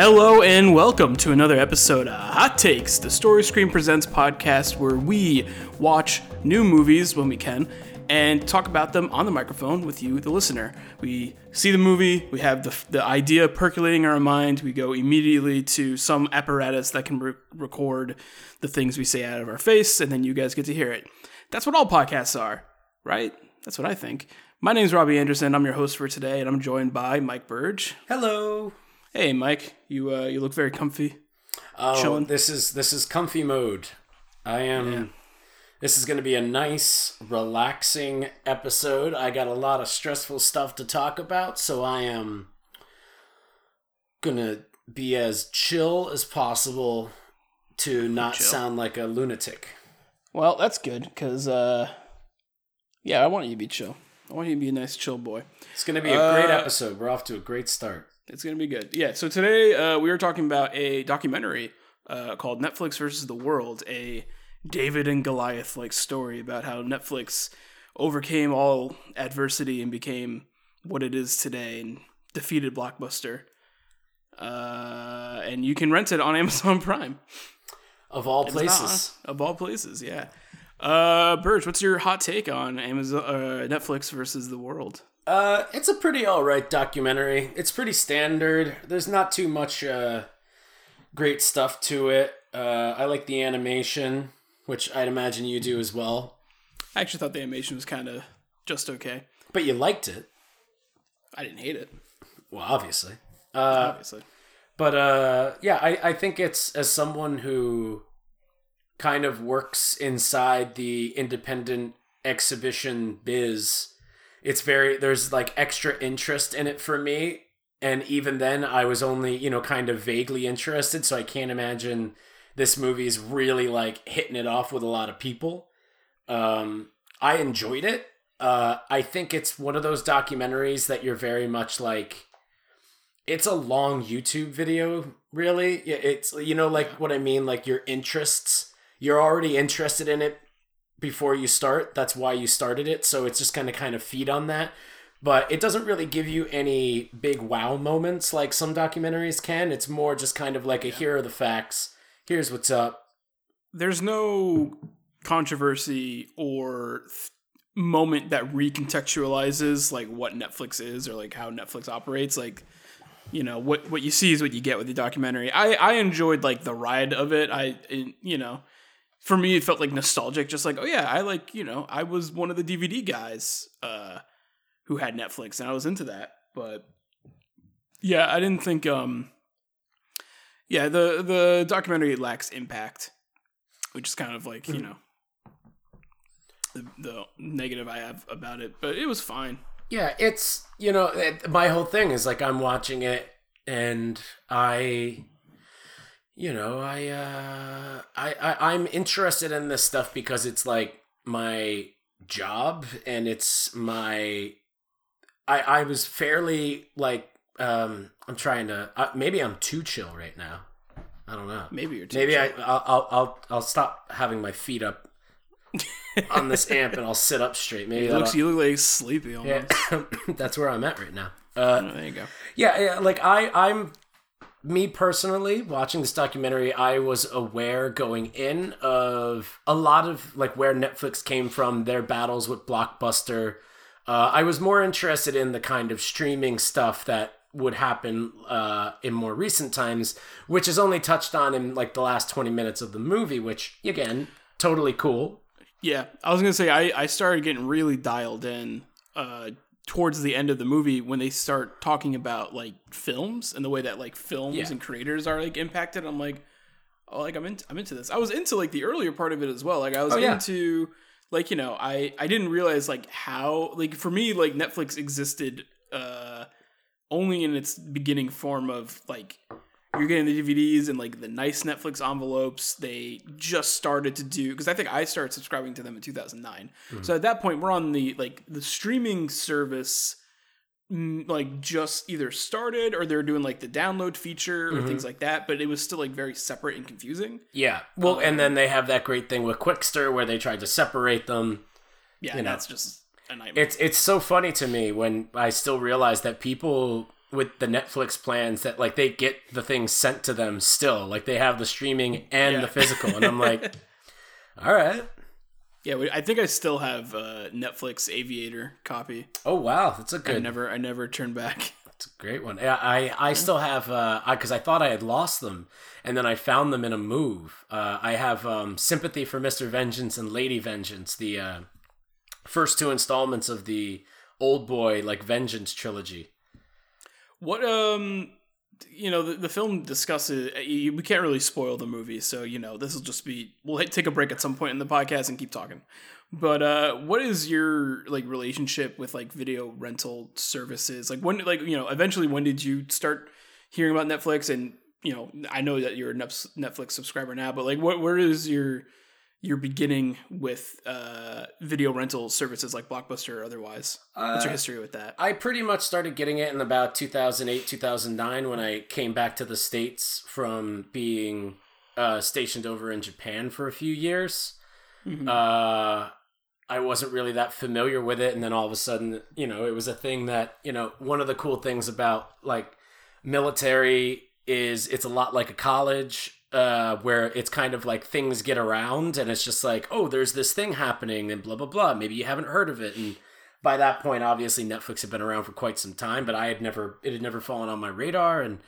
Hello and welcome to another episode of Hot Takes, the Story Screen Presents podcast where we watch new movies when we can and talk about them on the microphone with you, the listener. We see the movie, we have the, the idea percolating in our mind, we go immediately to some apparatus that can re- record the things we say out of our face, and then you guys get to hear it. That's what all podcasts are, right? That's what I think. My name is Robbie Anderson. I'm your host for today, and I'm joined by Mike Burge. Hello. Hey, Mike. You uh, you look very comfy. Oh, Chilling. this is this is comfy mode. I am. This is going to be a nice, relaxing episode. I got a lot of stressful stuff to talk about, so I am gonna be as chill as possible to not Chill. sound like a lunatic. Well, that's good because, uh, yeah, I want you to be chill. I want you to be a nice chill boy. It's gonna be a great Uh, episode. We're off to a great start. It's gonna be good. Yeah. So today uh, we are talking about a documentary uh, called Netflix versus the World, a David and Goliath like story about how Netflix overcame all adversity and became what it is today and defeated Blockbuster. Uh, and you can rent it on Amazon Prime. Of all It's places, not, of all places, yeah. Uh, Burge, what's your hot take on Amazon, uh, Netflix versus the world? Uh, it's a pretty alright documentary. It's pretty standard. There's not too much uh, great stuff to it. Uh, I like the animation, which I'd imagine you do as well. I actually thought the animation was kind of just okay. But you liked it, I didn't hate it, well, obviously. Uh, obviously. but uh, yeah, I, I think it's as someone who kind of works inside the independent exhibition biz, it's very there's like extra interest in it for me. And even then, I was only you know kind of vaguely interested, so I can't imagine this movie is really like hitting it off with a lot of people. Um, I enjoyed it. Uh, I think it's one of those documentaries that you're very much like it's a long YouTube video, really. It's you know like what I mean, like your interests. You're already interested in it before you start. That's why you started it. So it's just kind of kind of feed on that. But it doesn't really give you any big wow moments like some documentaries can. It's more just kind of like a here are the facts. Here's what's up. There's no controversy or th- moment that recontextualizes like what Netflix is or like how Netflix operates. Like, you know, what what you see is what you get with the documentary. I I enjoyed like the ride of it. I you know, for me it felt like nostalgic. Just like, oh yeah, I like you know, I was one of the DVD guys uh, who had Netflix and I was into that. But yeah, I didn't think um yeah the the documentary lacks impact which is kind of like you know the, the negative i have about it but it was fine Yeah, it's you know it, my whole thing is like I'm watching it and I, you know, I uh, I, I I'm interested in this stuff because it's like my job and it's my I I was fairly like um I'm trying to uh, maybe I'm too chill right now. I don't know. maybe you're too Maybe I chill. I'll, I'll I'll I'll stop having my feet up on this amp and I'll sit up straight. Maybe it looks you look like sleepy almost yeah, that's where I'm at right now. Uh, Oh, there you go yeah, yeah, like I, I'm, me personally, watching this documentary, I was aware going in of a lot of like where Netflix came from, their battles with Blockbuster. Uh, I was more interested in the kind of streaming stuff that would happen uh, in more recent times, which is only touched on in like the last 20 minutes of the movie, which again, totally cool. yeah i was gonna say i i started getting really dialed in uh towards the end of the movie when they start talking about like films and the way that like films Yeah. and creators are like impacted i'm like oh like i'm into i'm into this i was into like the earlier part of it as well like i was Oh, yeah. into like you know i i didn't realize like how like for me like netflix existed uh only in its beginning form of like you're getting the DVDs and like the nice Netflix envelopes. They just started to do because I think I started subscribing to them in 2009. Mm-hmm. So at that point, we're on the like the streaming service, mm, like just either started or they're doing like the download feature or things mm-hmm. like that. But it was still like very separate and confusing. Yeah. Well, and um, then they have that great thing with Qwikster where they tried to separate them. Yeah, You and know. that's just a nightmare. It's it's so funny to me when I still realize that people with the Netflix plans that like they get the things sent to them still. Like they have the streaming and Yeah. the physical. And I'm like, all right. Yeah, we- I think I still have a Netflix Aviator copy. Oh wow, that's a good I never, I never turned back. It's a great one. Yeah, I I still have uh because I, thought I had lost them, and then I found them in a move. Uh, I have um, sympathy for Mister Vengeance and Lady Vengeance, the uh, first two installments of the Oldboy like Vengeance trilogy. What um, you know, the, the film discusses. you- We can't really spoil the movie, so you know, this will just be. We'll take a break at some point in the podcast and keep talking. But uh, what is your like relationship with like video rental services? Like when, like you know, eventually, when did you start hearing about Netflix? And you know, I know that you're a Netflix subscriber now, but like, what where is your your beginning with uh, video rental services like Blockbuster or otherwise? What's your Uh, history with that? I pretty much started getting it in about 2008, 2009 when I came back to the States from being uh, stationed over in Japan for a few years. Mhm. Uh, I wasn't really that familiar with it. And then all of a sudden, you know, it was a thing that, you know, one of the cool things about like military is it's a lot like a college. Uh, where it's kind of like things get around and it's just like, oh, there's this thing happening and blah blah blah. Maybe you haven't heard of it, and by that point, obviously Netflix had been around for quite some time, but I had never it had never fallen on my radar. And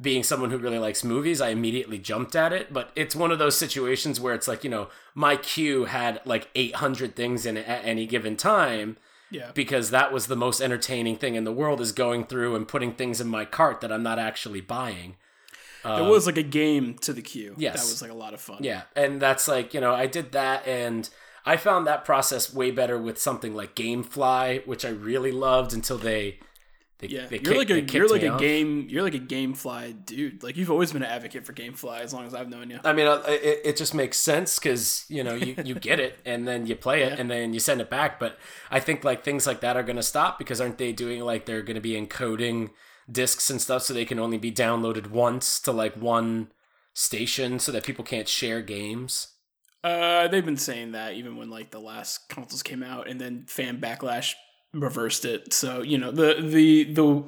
being someone who really likes movies, I immediately jumped at it. But it's one of those situations where it's like you know my queue had like 800 things in it at any given time yeah. because that was the most entertaining thing in the world is going through and putting things in my cart that I'm not actually buying. It was like a game to the queue. yes. That was like a lot of fun. Yeah, and that's like you know I did that, and I found that process way better with something like GameFly, which I really loved until they. They, Yeah. they you're kicked- like a you're like a off. game you're like a GameFly dude. Like you've always been an advocate for GameFly as long as I've known you. I mean, uh, it, it just makes sense because you know you, you get it and then you play it Yeah. and then you send it back. But I think like things like that are going to stop because aren't they doing like they're going to be encoding discs and stuff so they can only be downloaded once to like one station so that people can't share games. Uh, they've been saying that even when like the last consoles came out, and then fan backlash reversed it. So you know the the the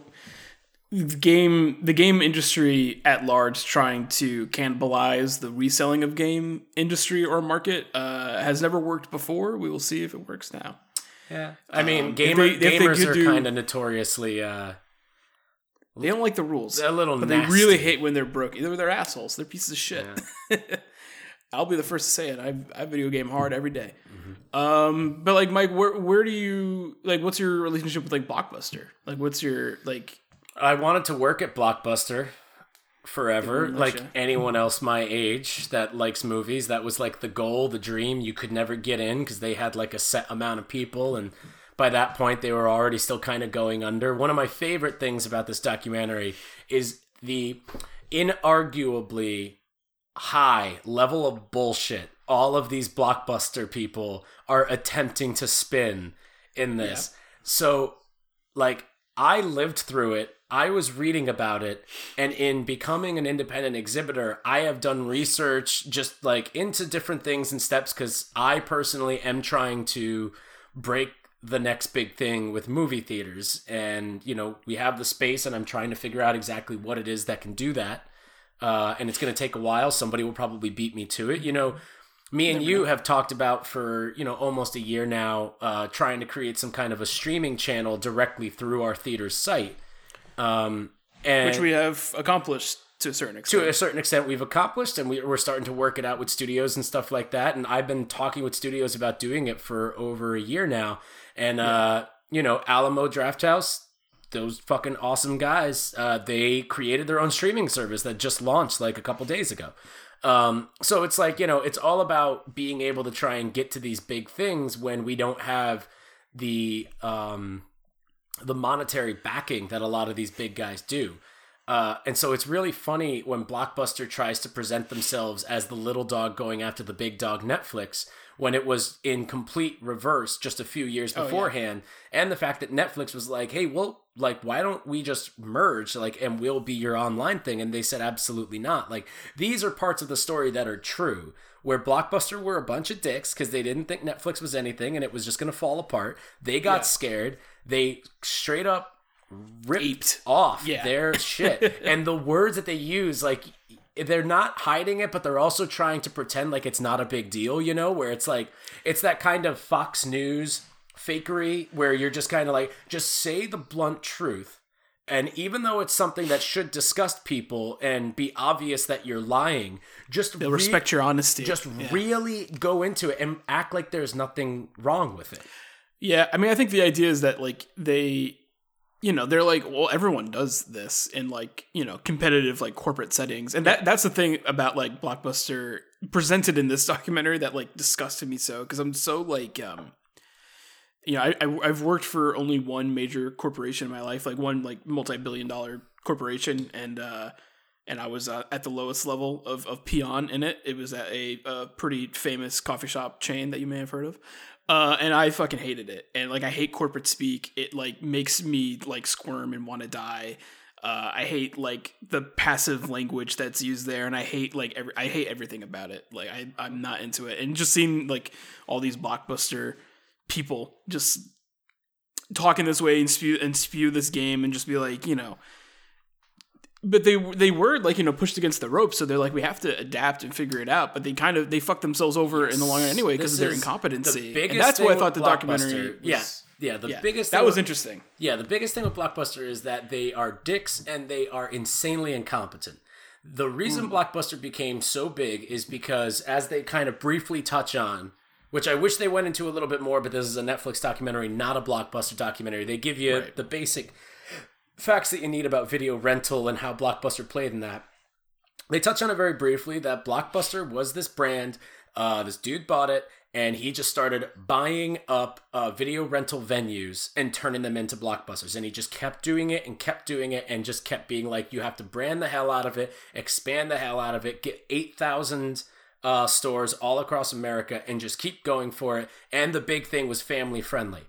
the game the game industry at large trying to cannibalize the reselling of game industry or market uh, has never worked before. We will see if it works now. Yeah, I mean, Um, if gamer, they- gamers are kind of notoriously uh, They don't like the rules. a little But nasty. they really hate when they're broken. They're, they're assholes. They're pieces of shit. I'll be the first to say it. I, I video game hard every day. Mm-hmm. Um, but like Mike, where where do you like? What's your relationship with like Blockbuster? Like, what's your like? I wanted to work at Blockbuster forever, like gotcha. anyone else my age that likes movies. That was like the goal, the dream. You could never get in because they had like a set amount of people, and by that point, they were already still kind of going under. One of my favorite things about this documentary is the inarguably high level of bullshit all of these blockbuster people are attempting to spin in this. So, like, I lived through it. I was reading about it, and in becoming an independent exhibitor, I have done research just like into different things and steps because I personally am trying to break the next big thing with movie theaters. And, you know, we have the space, and I'm trying to figure out exactly what it is that can do that. Uh, and it's going to take a while. Somebody will probably beat me to it. You know, me and you have talked about for you know almost a year now, uh, trying to create some kind of a streaming channel directly through our theater's site. Um, and Which we have accomplished to a certain extent. to a certain extent we've accomplished and we, we're starting to work it out with studios and stuff like that and i've been talking with studios about doing it for over a year now and uh you know Alamo Drafthouse those fucking awesome guys uh they created their own streaming service that just launched like a couple days ago. Um so it's like you know it's all about being able to try and get to these big things when we don't have the um the monetary backing that a lot of these big guys do uh, and so it's really funny when Blockbuster tries to present themselves as the little dog going after the big dog Netflix when it was in complete reverse just a few years yeah. beforehand. And the fact that Netflix was like, hey, well, like, why don't we just merge, like, and we'll be your online thing? And they said, absolutely not. Like, these are parts of the story that are true. Where Blockbuster were a bunch of dicks because they didn't think Netflix was anything and it was just going to fall apart. They got Yeah. scared. They straight up ripped Aped. off Yeah. their shit. and the words that they use, like they're not hiding it, but they're also trying to pretend like it's not a big deal, you know, where it's like it's that kind of Fox News fakery where you're just kind of like, just say the blunt truth. And even though it's something that should disgust people and be obvious that you're lying, just re- respect your honesty. just yeah. really go into it and act like there's nothing wrong with it. Yeah, I mean, I think the idea is that like they, you know, they're like, well, everyone does this in like you know competitive like corporate settings, and that that's the thing about like blockbuster presented in this documentary that like disgusted me so because I'm so like, um, you know, I, I I've worked for only one major corporation in my life, like one like multi billion dollar corporation, and uh, and I was uh, at the lowest level of of peon in it. It was at a, a pretty famous coffee shop chain that you may have heard of. Uh, and I fucking hated it. And like I hate corporate speak. It like makes me like squirm and want to die. Uh, I hate like the passive language that's used there, and I hate like every I hate everything about it. Like I I'm not into it. And just seeing like all these blockbuster people just talking this way and spew and spew this game and just be like you know but they they were like you know pushed against the ropes so they're like we have to adapt and figure it out but they kind of they fucked themselves over in the long run anyway because of their incompetency The and that's what i thought the documentary was, yeah, yeah. The yeah, biggest that was with- interesting Yeah, the biggest thing with Blockbuster is that they are dicks and they are insanely incompetent. The reason Hmm. Blockbuster became so big is because, as they kind of briefly touch on, which I wish they went into a little bit more, but this is a Netflix documentary, not a Blockbuster documentary. They give you Right. the basic facts that you need about video rental and how Blockbuster played in that. They touch on it very briefly that Blockbuster was this brand. Uh, this dude bought it and he just started buying up uh, video rental venues and turning them into blockbusters. And he just kept doing it and kept doing it and just kept being like, you have to brand the hell out of it, expand the hell out of it, get 8,000 uh, stores all across America and just keep going for it. And the big thing was family friendly.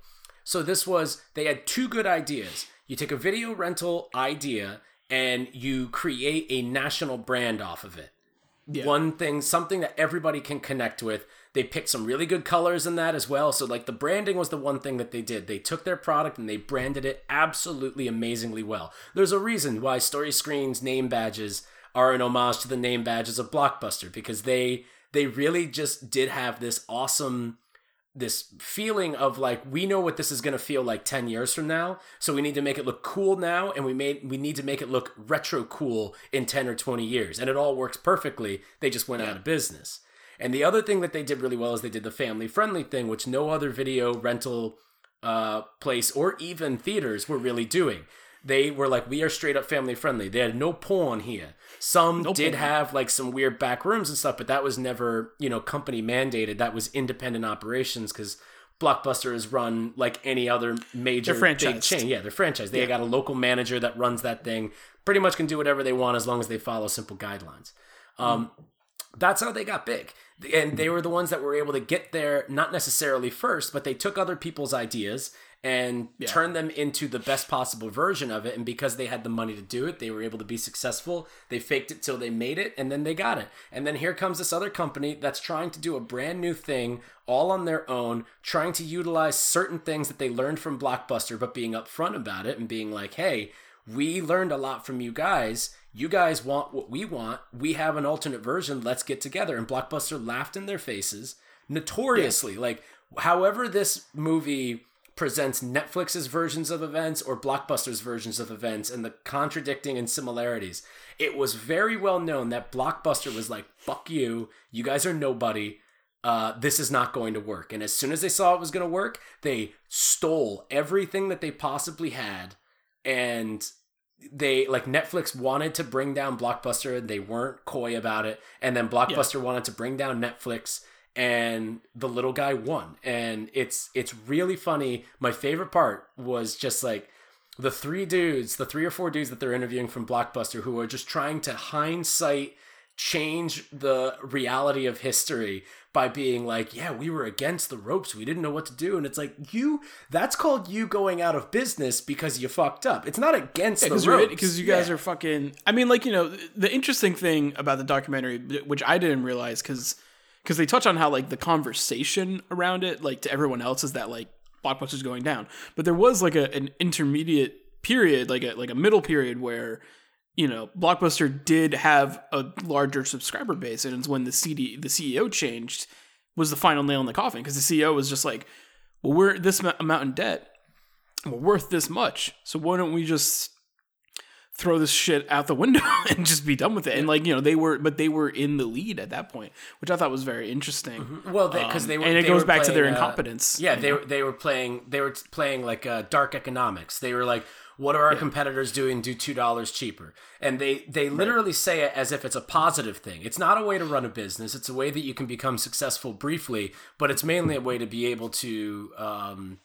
So this was, they had two good ideas. You take a video rental idea and you create a national brand off of it Yeah. one thing, something that everybody can connect with. They picked some really good colors in that as well. So, like, the branding was the one thing that they did. They took their product and they branded it absolutely amazingly well. There's a reason why Story Screen's name badges are an homage to the name badges of Blockbuster because they they really just did have this awesome this feeling of like we know what this is going to feel like 10 years from now so we need to make it look cool now and we made we need to make it look retro cool in 10 or 20 years and it all works perfectly they just went out of business. And the other thing that they did really well is they did the family friendly thing which no other video rental uh, place or even theaters were really doing. They were like we are straight up family friendly they had no porn here some did have like some weird back rooms and stuff but that was never you know company mandated. That was independent operations because blockbuster is run like any other major big chain. Yeah they're franchise they got a local manager that runs that thing. Pretty much can do whatever they want as long as they follow simple guidelines. Um, that's how they got big. And they were the ones that were able to get there not necessarily first but they took other people's ideas and turn them into the best possible version of it and because they had the money to do it they were able to be successful they faked it till they made it and then they got it and then here comes this other company that's trying to do a brand new thing all on their own trying to utilize certain things that they learned from blockbuster but being upfront about it and being like hey we learned a lot from you guys. You guys want what we want. We have an alternate version. Let's get together. And Blockbuster laughed in their faces notoriously. Like, however, this movie presents Netflix's versions of events or Blockbuster's versions of events and the contradicting and similarities, it was very well known that Blockbuster was like, fuck you. You guys are nobody. Uh, this is not going to work. And as soon as they saw it was going to work, they stole everything that they possibly had and they like Netflix wanted to bring down Blockbuster and they weren't coy about it and then Blockbuster wanted to bring down Netflix and the little guy won and it's it's really funny my favorite part was just like the three dudes the three or four dudes that they're interviewing from Blockbuster who are just trying to hindsight change the reality of history by being like, yeah, we were against the ropes. We didn't know what to do. And it's like, you, that's called you going out of business because you fucked up. It's not against the because ropes. because you guys Yeah. are fucking. I mean, like you know, the interesting thing about the documentary, which I didn't realize, because because they touch on how like the conversation around it, like to everyone else, is that like blockbusters going down, but there was like a, an intermediate period, like a like a middle period where you know Blockbuster did have a larger subscriber base, and it's when the CD the CEO changed was the final nail in the coffin. Because the CEO was just like, well, we're this amount in debt, we're worth this much, so why don't we just throw this shit out the window and just be done with it. And like you know, they were, but they were in the lead at that point, which I thought was very interesting. Mm-hmm. Well, because they, Um, were, and it goes back to their playing, uh, incompetence. yeah, they know? were they were playing they were playing like uh, dark economics. They were like, what are our competitors doing? Do two dollars cheaper? And they they literally say it as if it's a positive thing. It's not a way to run a business. It's a way that you can become successful briefly, but it's mainly a way to be able to. Um,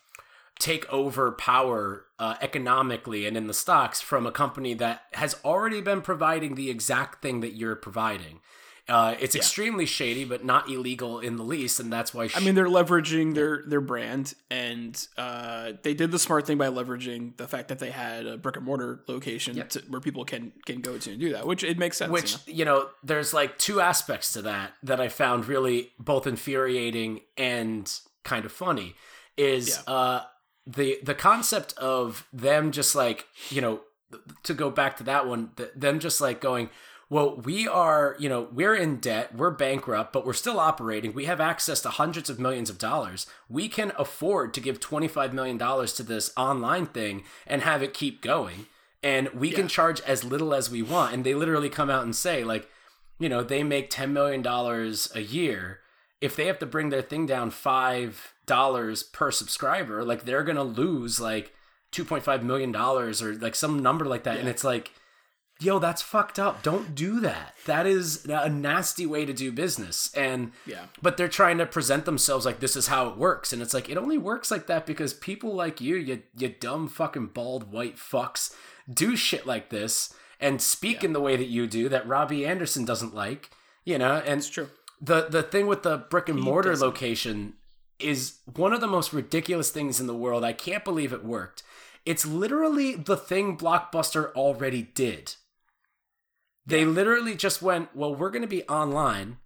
take over power uh, economically and in the stocks from a company that has already been providing the exact thing that you're providing. Uh, it's extremely shady, but not illegal in the least, and that's why. I mean, they're leveraging their their brand, and uh, they did the smart thing by leveraging the fact that they had a brick and mortar location to, where people can can go to and do that, which it makes sense. which you know? you know, there's like two aspects to that that I found really both infuriating and kind of funny. Is uh, the the concept of them just like you know to go back to that one, th- them just like going. Well, we are, you know, we're in debt, we're bankrupt, but we're still operating. We have access to hundreds of millions of dollars. We can afford to give $25 million to this online thing and have it keep going. And we can charge as little as we want. And they literally come out and say, like, you know, they make $10 million a year. If they have to bring their thing down $5 per subscriber, like, they're to lose like $2.5 million or like some number like that. And it's like, yo, that's fucked up. Don't do that. That is a nasty way to do business. And Yeah. but they're trying to present themselves like this is how it works. And it's like it only works like that because people like you, you you dumb fucking bald white fucks, do shit like this and speak in the way that you do that Robbie Anderson doesn't like. You know, and it's true. the the thing with the brick and mortar doesn't. location is one of the most ridiculous things in the world. I can't believe it worked. It's literally the thing Blockbuster already did. They literally just went, well, we're going to be online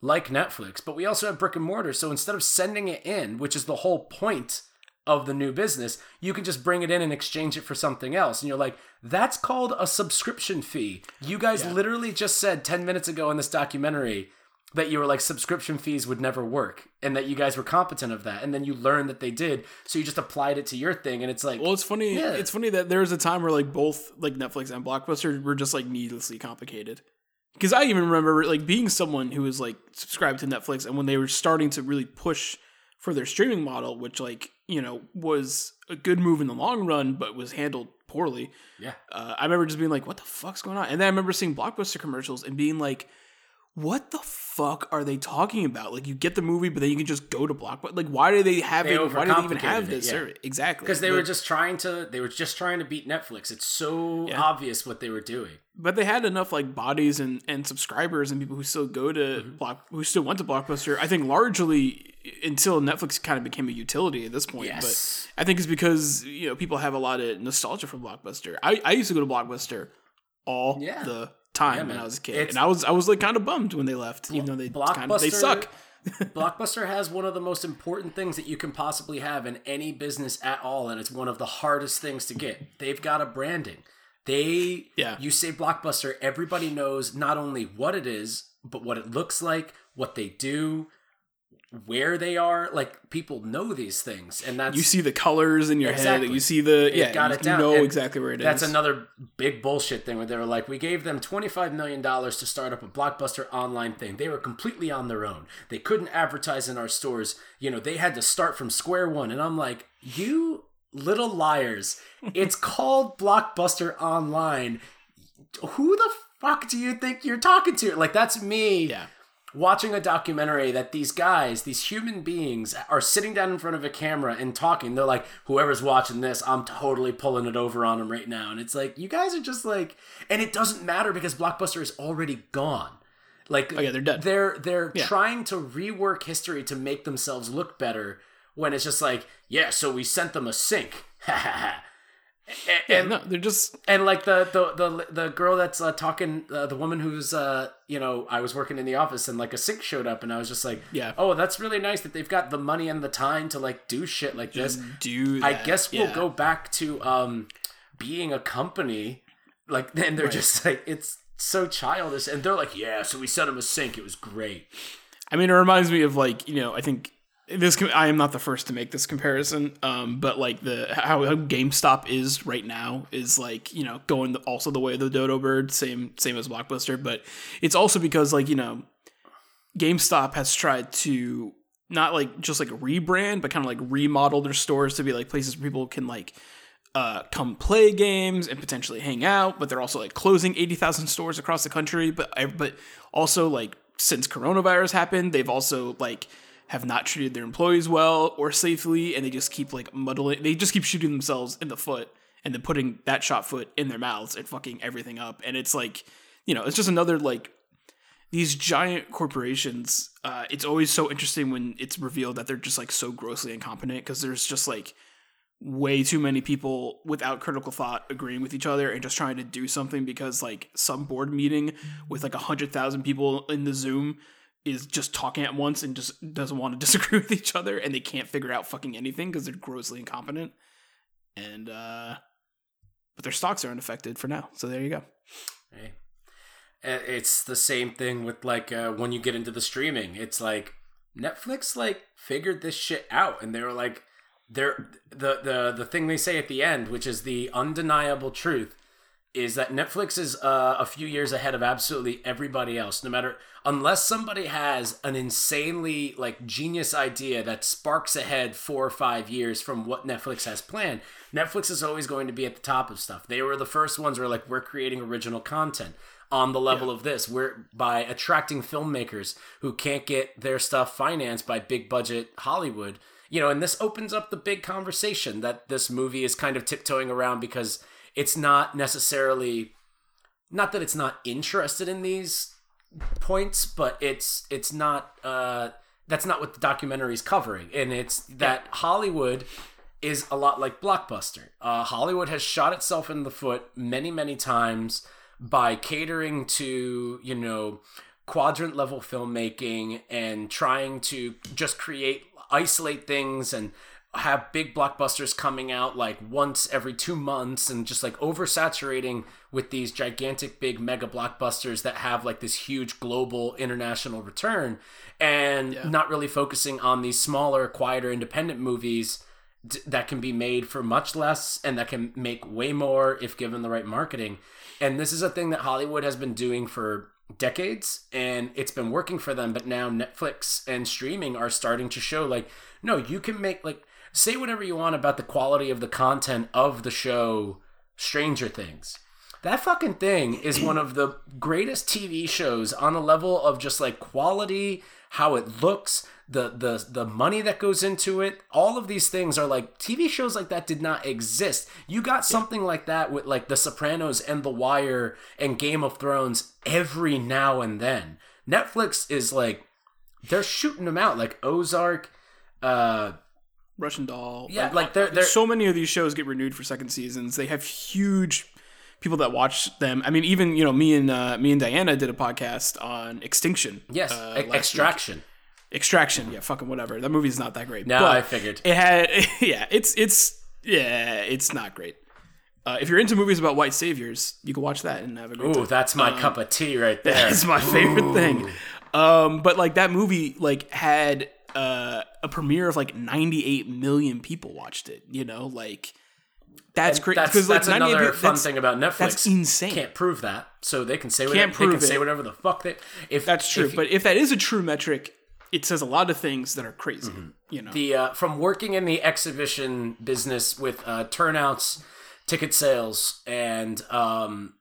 like Netflix, but we also have brick and mortar. So instead of sending it in, which is the whole point of the new business, you can just bring it in and exchange it for something else. And you're like, that's called a subscription fee. You guys literally just said 10 minutes ago in this documentary that you were like subscription fees would never work and that you guys were competent of that and then you learned that they did so you just applied it to your thing and it's like Well, it's funny. Yeah. It's funny that there was a time where like both like Netflix and Blockbuster were just like needlessly complicated. Because I even remember like being someone who was like subscribed to Netflix, and when they were starting to really push for their streaming model, which like you know was a good move in the long run, but was handled poorly. yeah Uh, I remember just being like, "What the fuck's going on?" And then I remember seeing Blockbuster commercials and being like, "What the fuck are they talking about?" Like, you get the movie, but then you can just go to Blockbuster. Like, why do they have They it? Why do they even have it, this? yeah. service? Exactly, because they But- were just trying to they were just trying to beat netflix it's so Yeah. obvious what they were doing but they had enough like bodies and, and subscribers and people who still go to Mm-hmm. block who still went to blockbuster i think largely until netflix kind of became a utility at this point Yes. but i think it's because you know people have a lot of nostalgia for blockbuster i, I used to go to blockbuster all Yeah. the time when i was a kid. It's- and i was i was like kind of bummed when they left even though they kind of they suck. Blockbuster has one of the most important things that you can possibly have in any business at all and it's one of the hardest things to get. They've got a branding. They Yeah. you say blockbuster everybody knows not only what it is but what it looks like what they do where they are like people know these things and that's you see the colors in your Exactly. head you see the yeah got you, it down. know And exactly where it is. That's another big bullshit thing where they were like, we gave them $25 million to start up a blockbuster online thing. They were completely on their own. They couldn't advertise in our stores. You know, they had to start from square one. And I'm like, you little liars. It's called Blockbuster Online. Who the fuck do you think you're talking to? Like, that's me yeah watching a documentary that these guys, these human beings, are sitting down in front of a camera and talking. They're like, whoever's watching this, I'm totally pulling it over on them right now. And it's like, you guys are just like, and it doesn't matter because Blockbuster is already gone. Like, Oh, yeah, they're dead. They're they're Yeah. trying to rework history to make themselves look better. When it's just like, yeah, so we sent them a sink. and, yeah no they're just and like the the the, the girl that's uh, talking uh, the woman who's uh you know i was working in the office and like a sink showed up and i was just like Yeah. oh that's really nice that they've got the money and the time to like do shit like this do i guess we'll Yeah. go back to um being a company. Like, and they're Right. just like, it's so childish. And they're like, yeah, so we sent him a sink. It was great. I mean, it reminds me of like you know, I think this. com- I am not the first to make this comparison, um, but like the how, how GameStop is right now is like you know going the, also the way of the dodo bird, same same as Blockbuster, but it's also because like you know, GameStop has tried to not like just like rebrand, but kind of like remodel their stores to be like places where people can like uh, come play games and potentially hang out, but they're also like closing 80,000 stores across the country. But, but also like since coronavirus happened, they've also like have not treated their employees well or safely. And they just keep like muddling, they just keep shooting themselves in the foot and then putting that shot foot in their mouths and fucking everything up. And it's like, you know, it's just another like these giant corporations uh, it's always so interesting when it's revealed that they're just like so grossly incompetent because there's just like way too many people without critical thought agreeing with each other and just trying to do something because like some board meeting with like a hundred thousand people in the zoom is just talking at once and just doesn't want to disagree with each other and they can't figure out fucking anything because they're grossly incompetent and uh but their stocks are unaffected for now so there you go Hey. It's the same thing with like uh, when you get into the streaming. It's like Netflix like figured this shit out, and they were like, they're the the the thing they say at the end, which is the undeniable truth, is that Netflix is uh, a few years ahead of absolutely everybody else. No matter unless somebody has an insanely like genius idea that sparks ahead four or five years from what Netflix has planned, Netflix is always going to be at the top of stuff. They were the first ones who were like, we're creating original content on the level of this. We're by attracting filmmakers who can't get their stuff financed by big budget Hollywood. You know, and this opens up the big conversation that this movie is kind of tiptoeing around because it's not necessarily not that it's not interested in these points, but it's it's not uh that's not what the documentary is covering. And it's that Hollywood is a lot like Blockbuster. Uh, Hollywood has shot itself in the foot many, many times by catering to, you know, quadrant level filmmaking and trying to just create, isolate things and have big blockbusters coming out like once every two months and just like oversaturating with these gigantic big mega blockbusters that have like this huge global international return and not really focusing on these smaller quieter independent movies d- that can be made for much less and that can make way more if given the right marketing. And this is a thing that hollywood has been doing for decades and it's been working for them but now netflix and streaming are starting to show like no you can make like say whatever you want about the quality of the content of the show stranger things. That fucking thing is one of the greatest tv shows on a level of just like quality how it looks the the the money that goes into it. All of these things are like tv shows like that did not exist. You got something like that with like the sopranos and the wire and game of thrones every now and then. Netflix is like they're shooting them out like ozark uh russian doll Yeah, like, they're- they're- so many of these shows get renewed for second seasons they have huge people that watch them i mean even you know me and uh, me and diana did a podcast on extinction yes uh, e- last week. extraction Extraction, yeah, fucking whatever. That movie's not that great. no i figured it had, yeah, it's it's yeah, it's not great. Uh, if you're into movies about white saviors, you can watch that and have a great Ooh, time. that's my cup of tea right there. It's my favorite thing. Um, but like that movie, like had uh, a premiere of like 98 million people watched it. You know, like that's crazy. That's, because like that's 98 another mil- fun thing about Netflix. that's insane. Can't prove that, so they can say whatever, Can't they can prove say whatever the fuck they. If That's true. if but if that is a true metric, it says a lot of things that are crazy. You know, the uh, from working in the exhibition business with uh, turnouts, ticket sales, and um,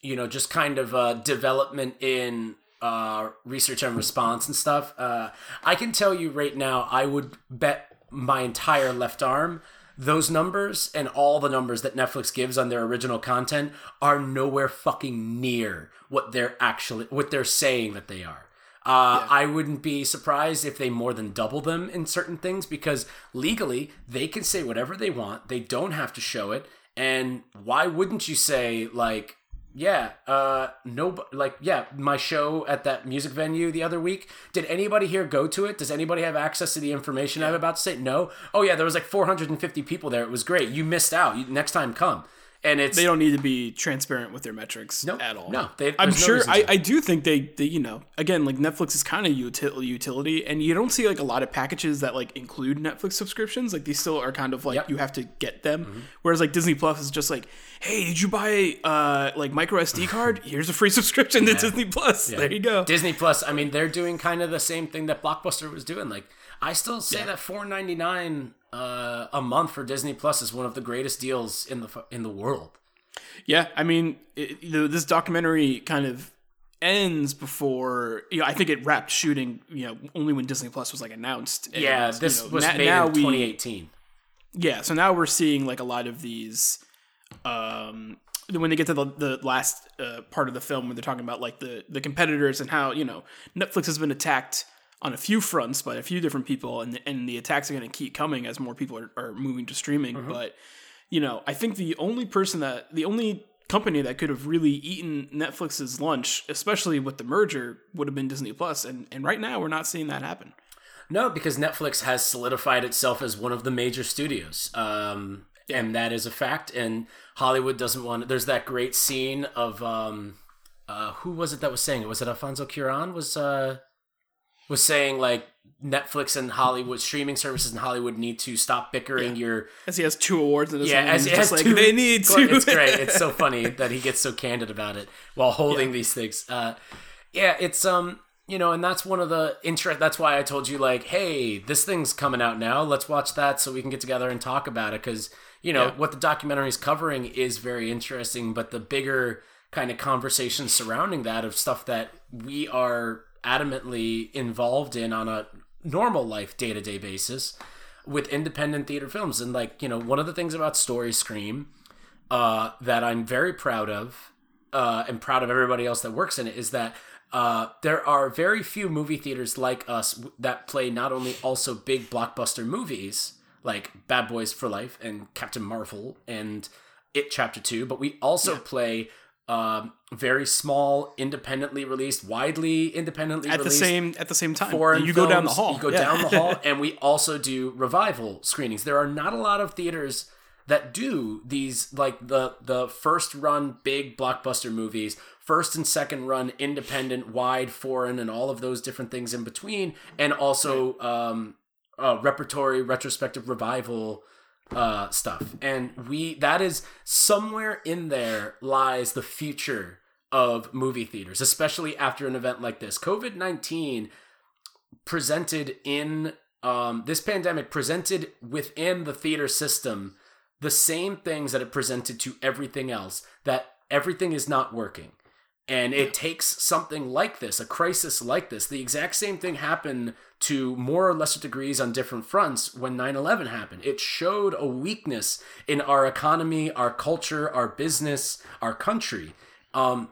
you know just kind of uh, development in uh, research and response and stuff. Uh, I can tell you right now, I would bet my entire left arm. Those numbers and all the numbers that Netflix gives on their original content are nowhere fucking near what they're actually what they're saying that they are. Uh, I wouldn't be surprised if they more than double them in certain things because legally they can say whatever they want. They don't have to show it. And why wouldn't you say like, yeah, uh, no, like, yeah, my show at that music venue the other week. Did anybody here go to it? Does anybody have access to the information I'm about to say? No. Oh yeah, there was like 450 people there. It was great. You missed out. You, next time, come. And it's they don't need to be transparent with their metrics at all. No, they- I'm no sure. I. I do think they, they, you know, again, like Netflix is kind of util- utility, and you don't see like a lot of packages that like include Netflix subscriptions. Like these still are kind of like Yep. Mm-hmm. you have to get them. Whereas like Disney Plus is just like, hey, did you buy uh like micro SD card? Here's a free subscription to Disney Plus. There you go. Disney Plus. I mean, they're doing kind of the same thing that Blockbuster was doing. Like, I still say that four ninety nine uh, a month for Disney Plus is one of the greatest deals in the in the world. Yeah, I mean, it, you this documentary kind of ends before you know. I think it wrapped shooting. You know, only when Disney Plus was like announced. And, Yeah, you this know, was na- made now in we- 2018. Yeah, so now we're seeing like a lot of these. Um, when they get to the, the last uh, part of the film, when they're talking about like the the competitors and how you know Netflix has been attacked on a few fronts by a few different people, and and the attacks are going to keep coming as more people are, are moving to streaming. But you know, I think the only person that the only company that could have really eaten Netflix's lunch, especially with the merger, would have been Disney Plus, and and right now we're not seeing that happen. No, because Netflix has solidified itself as one of the major studios. Um, and that is a fact. And Hollywood doesn't want. There's that great scene of um, uh, who was it that was saying it? Was it Alfonso Cuarón? Was uh, was saying like Netflix and Hollywood streaming services in Hollywood need to stop bickering your As he has two awards in his yeah, as it has like two- they need to. It's great. It's so funny that he gets so candid about it while holding these things. Uh, yeah, it's um, you know, and that's one of the interest. That's why I told you like, hey, this thing's coming out now. Let's watch that so we can get together and talk about it because you know Yeah. what the documentary is covering is very interesting, but the bigger kind of conversation surrounding that of stuff that we are adamantly involved in on a normal life day to day basis with independent theater films. And like, you know, one of the things about Story Screen uh, that I'm very proud of, uh, and proud of everybody else that works in it, is that uh, there are very few movie theaters like us that play not only also big blockbuster movies like Bad Boys for Life and Captain Marvel and It Chapter Two, but we also play um, very small, independently released, widely independently at the same at the same time. foreign you go down the hall. You go Yeah. down the hall, and we also do revival screenings. There are not a lot of theaters that do these like the the first run big blockbuster movies, first and second run independent, wide, foreign, and all of those different things in between, and also um, uh, repertory, retrospective revival uh, stuff. And we that is somewhere in there lies the future of movie theaters, especially after an event like this. COVID nineteen presented in um, this pandemic presented within the theater system the same things that it presented to everything else that everything is not working and it takes something like this a crisis like this the exact same thing happened to more or lesser degrees on different fronts when 9-11 happened it showed a weakness in our economy our culture our business our country um,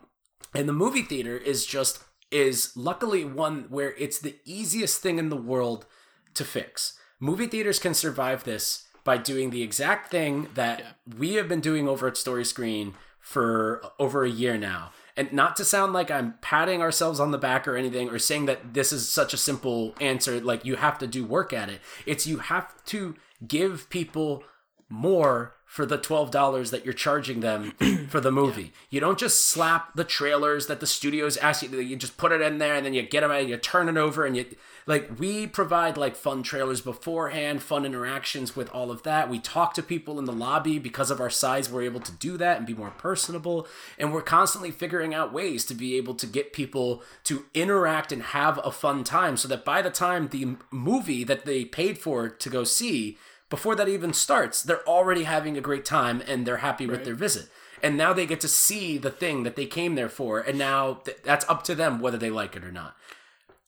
and the movie theater is just is luckily one where it's the easiest thing in the world to fix. Movie theaters can survive this by doing the exact thing that we have been doing over at Story Screen for over a year now. And not to sound like I'm patting ourselves on the back or anything or saying that this is such a simple answer, like you have to do work at it. It's you have to give people more for the $12 that you're charging them for the movie. You don't just slap the trailers that the studios ask you you just put it in there and then you get them and you turn it over and you like we provide like fun trailers beforehand, fun interactions with all of that. We talk to people in the lobby because of our size we're able to do that and be more personable and we're constantly figuring out ways to be able to get people to interact and have a fun time so that by the time the movie that they paid for to go see before that even starts, they're already having a great time and they're happy with their visit. And now they get to see the thing that they came there for, and now th- that's up to them whether they like it or not.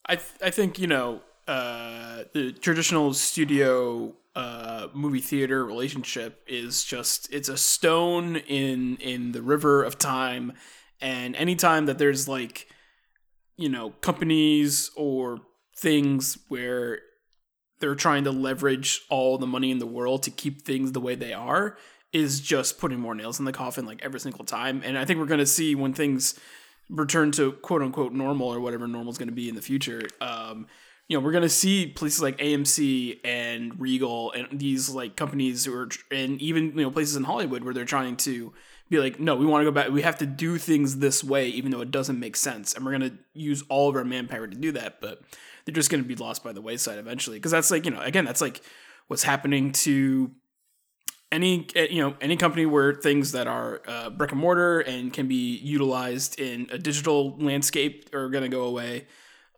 I th- I think you know uh, the traditional studio uh, movie theater relationship is just it's a stone in in the river of time, and anytime that there's like you know companies or things where they're trying to leverage all the money in the world to keep things the way they are is just putting more nails in the coffin like every single time. And i think we're going to see when things return to quote unquote normal or whatever normal is going to be in the future um, you know we're gonna see places like AMC and Regal and these like companies who are and even you know places in Hollywood where they're trying to be like, no, we want to go back. We have to do things this way, even though it doesn't make sense, and we're gonna use all of our manpower to do that. But they're just gonna be lost by the wayside eventually, because that's like you know again that's like what's happening to any eh, you know any company where things that are uh, brick and mortar and can be utilized in a digital landscape are going to go away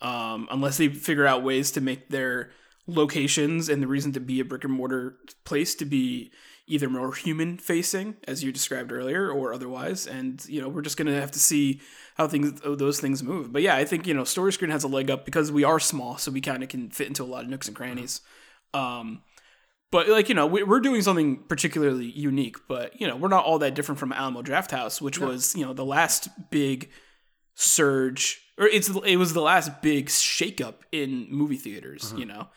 um, unless they figure out ways to make their locations and the reason to be a brick and mortar place to be either more human facing as you described earlier or otherwise. And you know we're just going to have to see how things those things move. But yeah i think you know story screen has a leg up because we are small so we kind of can fit into a lot of nooks and crannies. Um, but like you know, we- we're doing something particularly unique. But you know, we're not all that different from Alamo Drafthouse, which was you know the last big surge, or it's it was the last big shakeup in movie theaters. You know,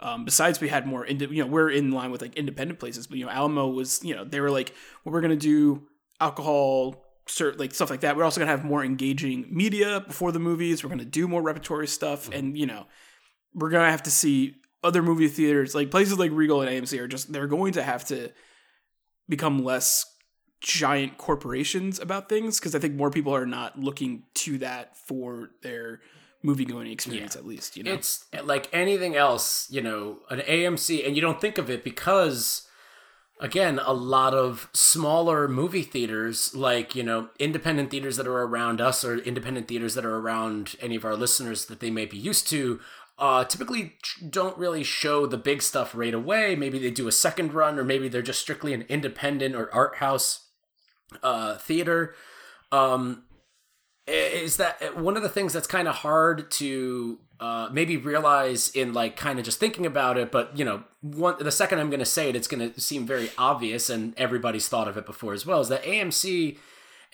um, besides we had more, indi- you know, we're in line with like independent places, but you know, Alamo was you know they were like, well, we're gonna do alcohol. Cert, like stuff like that. We're also gonna have more engaging media before the movies. We're gonna do more repertory stuff, and you know, we're gonna have to see other movie theaters, like places like Regal and AMC, are just they're going to have to become less giant corporations about things because I think more people are not looking to that for their movie going experience at least. You know, It's like anything else, you know, an AMC, and you don't think of it because, again, a lot of smaller movie theaters, like, you know, independent theaters that are around us or independent theaters that are around any of our listeners that they may be used to, uh, typically don't really show the big stuff right away. Maybe they do a second run, or maybe they're just strictly an independent or art house uh, theater. Um, is that one of the things that's kind of hard to uh, maybe realize in like kind of just thinking about it but you know one the second i'm going to say it it's going to seem very obvious and everybody's thought of it before as well is that amc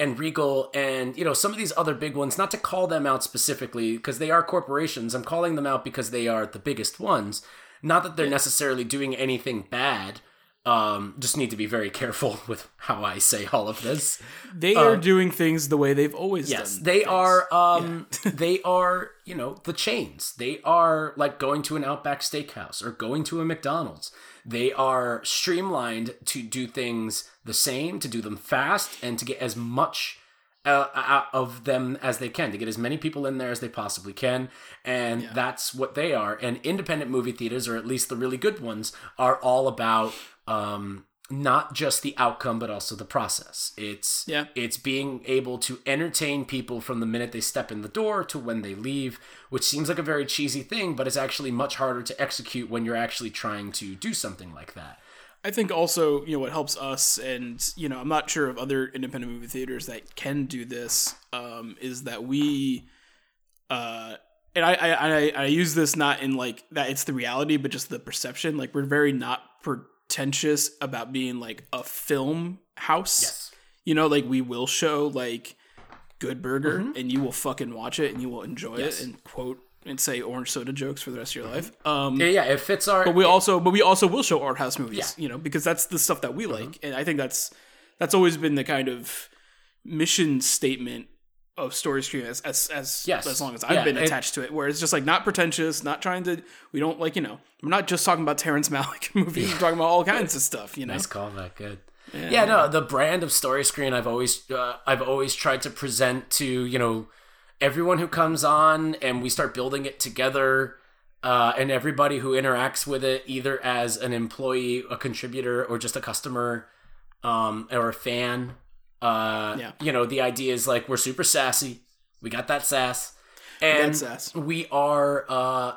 and regal and you know some of these other big ones not to call them out specifically because they are corporations i'm calling them out because they are the biggest ones not that they're necessarily doing anything bad um, just need to be very careful with how I say all of this. they are doing things the way they've always Yes, done. they things. are. Um, they are. You know, the chains. They are like going to an Outback Steakhouse or going to a McDonald's. They are streamlined to do things the same, to do them fast, and to get as much uh, out of them as they can, to get as many people in there as they possibly can, and that's what they are. And independent movie theaters, or at least the really good ones, are all about. Um, not just the outcome but also the process it's Yeah. it's being able to entertain people from the minute they step in the door to when they leave which seems like a very cheesy thing but it's actually much harder to execute when you're actually trying to do something like that I think also, you know, what helps us, and you know, I'm not sure of other independent movie theaters that can do this, um, is that we, uh, and I, I, I, I use this not in like that it's the reality, but just the perception. Like we're very not pretentious about being like a film house. Yes. You know, like we will show like Good Burger, and you will fucking watch it, and you will enjoy Mm-hmm. Yes. Mm-hmm. it, and quote and say orange soda jokes for the rest of your life. Um, yeah yeah it fits our but we also but we also will show art house movies Yeah. Mm-hmm. you know because that's the stuff that we like and i think that's that's always been the kind of mission statement of story screen as as as, Yes. as long as i've Yeah, been it- attached to it where it's just like not pretentious not trying to we don't like you know we're not just talking about terrence malick movies we're talking about all kinds of stuff you know Nice callback. Good. Yeah. no, the brand of story screen I've always uh, I've always tried to present to you know everyone who comes on and we start building it together. Uh, and everybody who interacts with it, either as an employee, a contributor, or just a customer, um, or a fan. Uh, Yeah. You know, the idea is like we're super sassy. We got that sass, and sass. we are. Uh,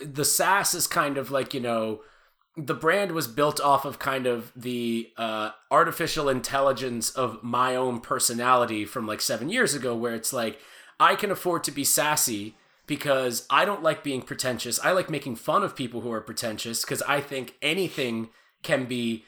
the sass is kind of like you know the brand was built off of kind of the uh, artificial intelligence of my own personality from like seven years ago, where it's like I can afford to be sassy because I don't like being pretentious. I like making fun of people who are pretentious because I think anything can be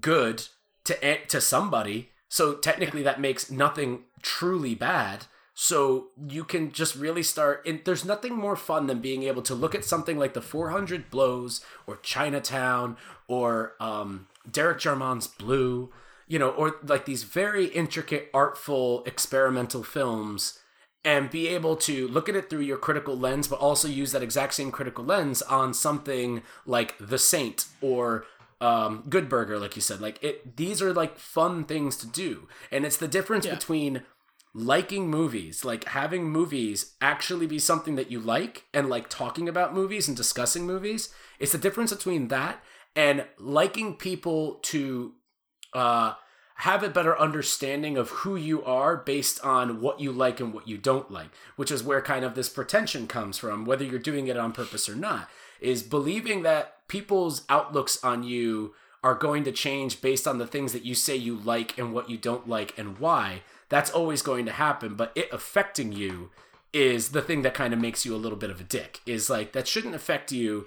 good to to somebody. So technically, that makes nothing truly bad. So you can just really start. And there's nothing more fun than being able to look at something like the 400 Blows or Chinatown or um, Derek Jarman's Blue, you know, or like these very intricate, artful, experimental films, and be able to look at it through your critical lens, but also use that exact same critical lens on something like The Saint or um, Good Burger, like you said. Like it, these are like fun things to do, and it's the difference Yeah. between liking movies, like having movies actually be something that you like, and like talking about movies and discussing movies. It's the difference between that and liking people to uh, have a better understanding of who you are based on what you like and what you don't like, which is where kind of this pretension comes from, whether you're doing it on purpose or not, is believing that people's outlooks on you are going to change based on the things that you say you like and what you don't like and why. That's always going to happen, but it affecting you is the thing that kind of makes you a little bit of a dick. Is like that shouldn't affect you,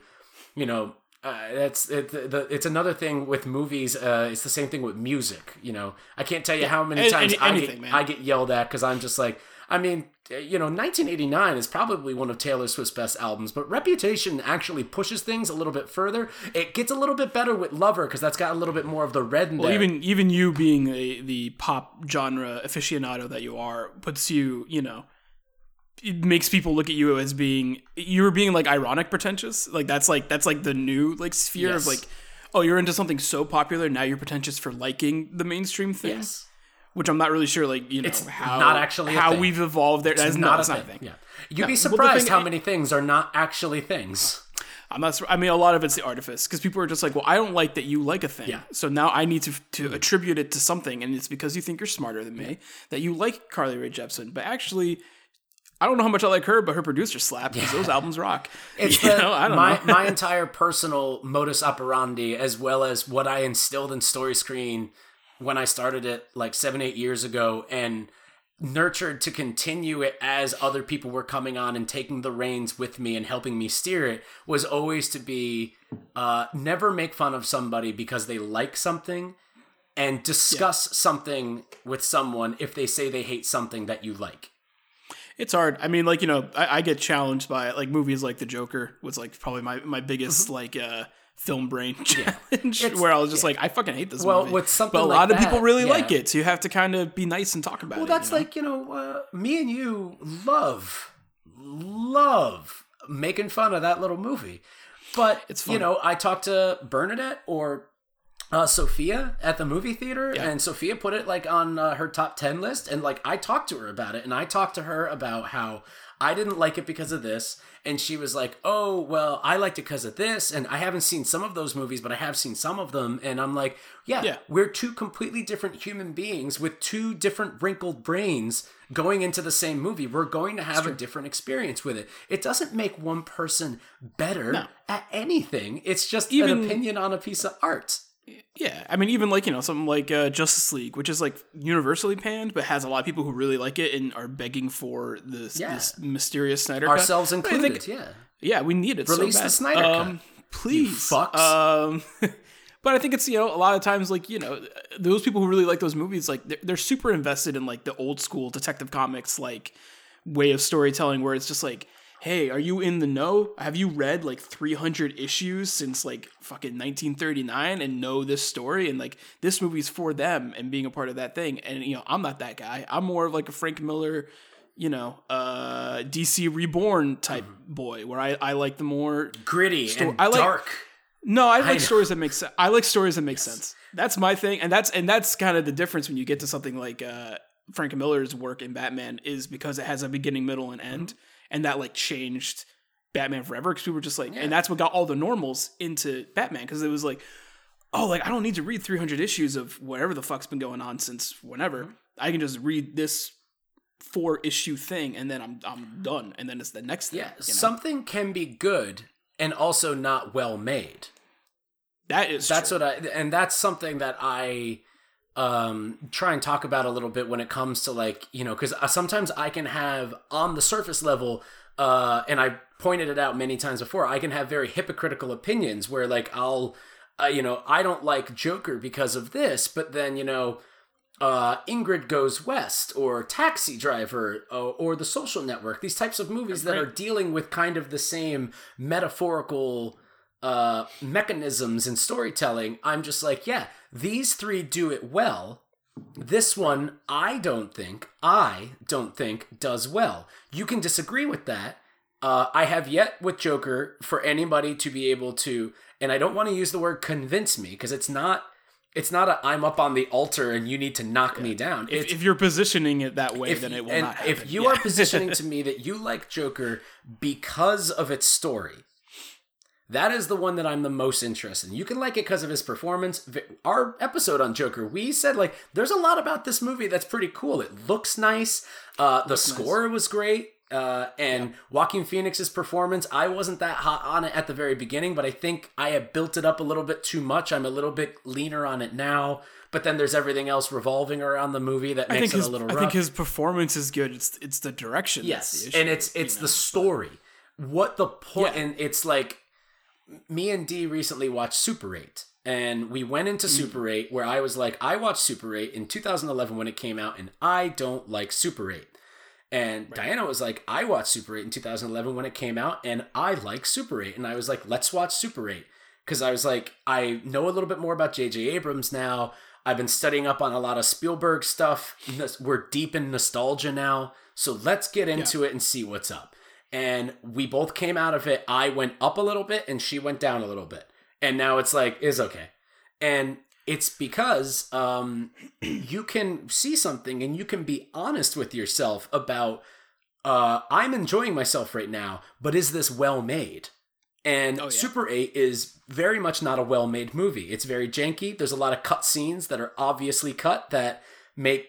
you know, uh, that's it, the, the, it's another thing with movies. Uh, it's the same thing with music. You know, I can't tell you how many any- times any- I anything, get. I get yelled at because I'm just like, I mean, you know, 1989 is probably one of Taylor Swift's best albums, but Reputation actually pushes things a little bit further. It gets a little bit better with Lover because that's got a little bit more of the red in Well, there. even even you being a, the pop genre aficionado that you are puts you, you know, it makes people look at you as being you're being like ironic pretentious. Like that's like that's like the new like sphere Yes. of like, oh, you're into something so popular now you're pretentious for liking the mainstream thing. yes. Which I'm not really sure, like you know, It's how not actually a how thing. we've evolved there. That's not, it's not a thing. Yeah, you'd be well, surprised thing- how many things are not actually things. I'm not. I mean, a lot of it's the artifice because people are just like, well, I don't like that you like a thing, Yeah. so now I need to to mm-hmm. attribute it to something, and it's because you think you're smarter than me that you like Carly Rae Jepsen, but actually. I don't know how much I like her, but her producer slapped because those albums rock. It's you the, know, I don't my, know. my entire personal modus operandi, as well as what I instilled in Story Screen when I started it like seven, eight years ago, and nurtured to continue it as other people were coming on and taking the reins with me and helping me steer it, was always to be uh, never make fun of somebody because they like something. And discuss something with someone if they say they hate something that you like. It's hard. I mean, like you know, I, I get challenged by like movies like The Joker was like probably my my biggest like uh film brain challenge Mm-hmm. Where I was just like, I fucking hate this Well, movie. with something but a like lot of people really yeah. like it, so you have to kind of be nice and talk about Well, it. Well, that's you know? like you know, uh, me and you love, love making fun of that little movie. But It's you know, I talked to Bernadette or uh, Sophia at the movie theater, and Sophia put it like on uh, her top ten list, and like I talked to her about it, and I talked to her about how I didn't like it because of this, and she was like, "Oh, well, I liked it because of this," and I haven't seen some of those movies, but I have seen some of them, and I'm like, "Yeah, Yeah. we're two completely different human beings with two different wrinkled brains." Going into the same movie, we're going to have a different experience with it. It doesn't make one person better No. at anything. It's just Even- an opinion on a piece of art. Yeah, I mean, even like you know something like uh, Justice League, which is like universally panned, but has a lot of people who really like it and are begging for this, Yeah. this mysterious Snyder cut. Ourselves But I included, think- yeah. yeah, we need it. Release so the. Snyder cut. um, please, fucks. Um, but I think it's you know a lot of times like you know those people who really like those movies like they're, they're super invested in like the old school Detective Comics like way of storytelling where it's just like. Hey, are you in the know? Have you read like 300 issues since like fucking 1939 and know this story? And like this movie's for them and being a part of that thing. And you know, I'm not that guy. I'm more of like a Frank Miller, you know, uh DC Reborn type boy where I, I like the more Gritty and I like- dark. no, I like know. stories that make sense. I like stories that make sense. That's my thing, and that's and that's kind of the difference when you get to something like uh, Frank Miller's work in Batman is because it has a beginning, middle, and end, and that like changed Batman forever because we were just like, and that's what got all the normals into Batman because it was like, oh, like I don't need to read 300 issues of whatever the fuck's been going on since whenever. Mm-hmm. I can just read this four issue thing, and then I'm I'm done, and then it's the next thing. Yeah, you know? something can be good and also not well made. that is That's true. what I and that's something that I um try and talk about a little bit when it comes to like, you know, cuz sometimes I can have on the surface level uh and I pointed it out many times before, I can have very hypocritical opinions where like I'll uh, you know, I don't like Joker because of this, but then, you know, uh, Ingrid Goes West or Taxi Driver or, or The Social Network, these types of movies that are dealing with kind of the same metaphorical uh, mechanisms in storytelling, I'm just like, yeah, these three do it well. This one, I don't think, I don't think does well. You can disagree with that. Uh, I have yet with Joker for anybody to be able to, and I don't want to use the word convince me because it's not. It's not a I'm up on the altar and you need to knock me down. If, if you're positioning it that way, if, then it will and not happen. if you Yeah. are positioning to me that you like Joker because of its story, that is the one that I'm the most interested in. You can like it because of his performance. Our episode on Joker, we said like there's a lot about this movie that's pretty cool. It looks nice. Uh, the score was great. Uh, and Joaquin Phoenix's performance, I wasn't that hot on it at the very beginning, but I think I have built it up a little bit too much. I'm a little bit leaner on it now. But then there's everything else revolving around the movie that makes it his a little Rough. I think his performance is good. It's it's the direction. Yes, the issue, and it's you it's know? the story. What the point? Yeah. And it's like me and D recently watched Super Eight, and we went into hmm. Super Eight where I was like, I watched Super Eight in 2011 when it came out, and I don't like Super Eight. And Diana was like, I watched Super 8 in 2011 when it came out, and I like Super 8. And I was like, let's watch Super 8. Because I was like, I know a little bit more about J.J. Abrams now. I've been studying up on a lot of Spielberg stuff. We're deep in nostalgia now. So let's get into it and see what's up. And we both came out of it. I went up a little bit, and she went down a little bit. And now it's like, is okay. And it's because um, you can see something and you can be honest with yourself about uh, I'm enjoying myself right now, but is this well made? And Oh, yeah. Super 8 is very much not a well made movie. It's very janky. There's a lot of cut scenes that are obviously cut that make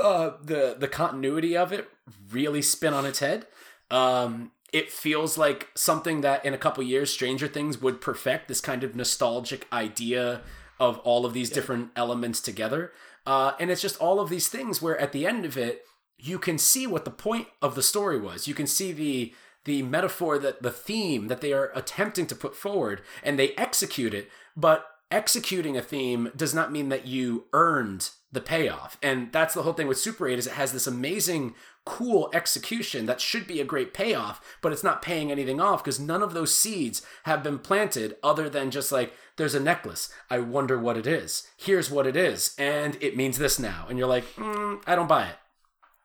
uh, the the continuity of it really spin on its head. Um, it feels like something that in a couple years Stranger Things would perfect this kind of nostalgic idea of all of these different elements together. Uh, and it's just all of these things where at the end of it, you can see what the point of the story was. You can see the the metaphor that the theme that they are attempting to put forward and they execute it, but executing a theme does not mean that you earned the payoff. And that's the whole thing with Super 8 is it has this amazing cool execution that should be a great payoff, but it's not paying anything off because none of those seeds have been planted other than just like there's a necklace. I wonder what it is. Here's what it is, and it means this now. And you're like, mm, I don't buy it.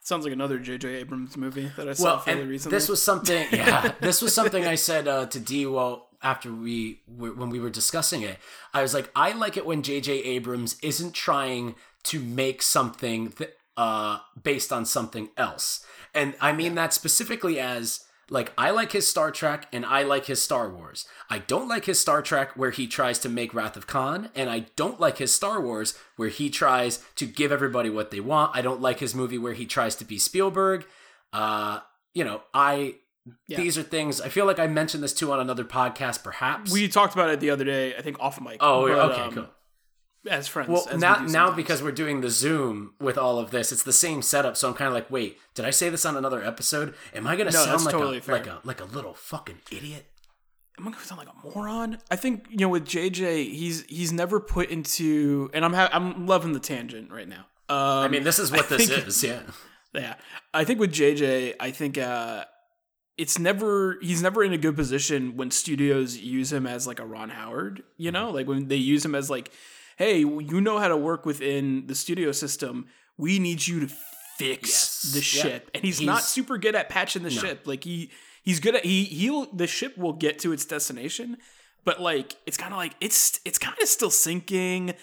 Sounds like another J.J. Abrams movie that I saw Well, fairly recently. this was something. Yeah, this was something I said uh, to D. Well, after we were, when we were discussing it, I was like, I like it when J.J. Abrams isn't trying to make something th- uh, based on something else, and I mean that specifically as. Like, I like his Star Trek and I like his Star Wars. I don't like his Star Trek where he tries to make Wrath of Khan, and I don't like his Star Wars where he tries to give everybody what they want. I don't like his movie where he tries to be Spielberg. Uh, you know, I Yeah. these are things I feel like I mentioned this too on another podcast, perhaps. we talked about it the other day. I think off mic. oh, but, okay, um, cool. As friends. Well, as now do now because we're doing the Zoom with all of this, it's the same setup. So I'm kind of like, wait, did I say this on another episode? Am I gonna No, sound like totally a fair. like a like a little fucking idiot? am I gonna sound like a moron? I think you know with JJ, he's he's never put into, and I'm ha- I'm loving the tangent right now. Um, I mean, this is what this think- is. Yeah. Yeah, I think with JJ, I think uh, it's never he's never in a good position when studios use him as like a Ron Howard. You know, like when they use him as like, hey, you know how to work within the studio system. We need you to fix Yes. the Yeah. ship, and he's, not super good at patching the ship. Like he he's good at he he'll the ship will get to its destination, but like it's kind of like it's it's kind of still sinking.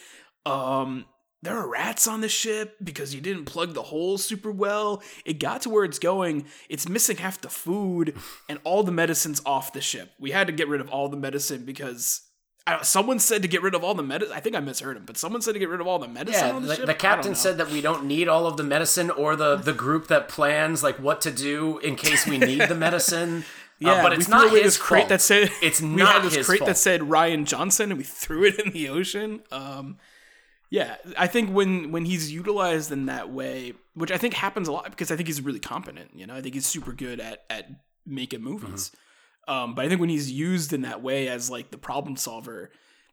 Um, there are rats on the ship because you didn't plug the holes super well. It got to where it's going. It's missing half the food and all the medicines off the ship. We had to get rid of all the medicine because I, someone said to get rid of all the medicine. I think I misheard him, but someone said to get rid of all the medicine Yeah, on the, the, the captain said that we don't need all of the medicine or the the group that plans like what to do in case we need the medicine. Yeah, uh, but it's not his this crate fault. that said it's we not had this his crate fault. that said Rian Johnson, and we threw it in the ocean. Um, yeah, I think when when he's utilized in that way, which I think happens a lot because I think he's really competent. You know, I think he's super good at at making movies. Mm-hmm. Um, but I think when he's used in that way as like the problem solver,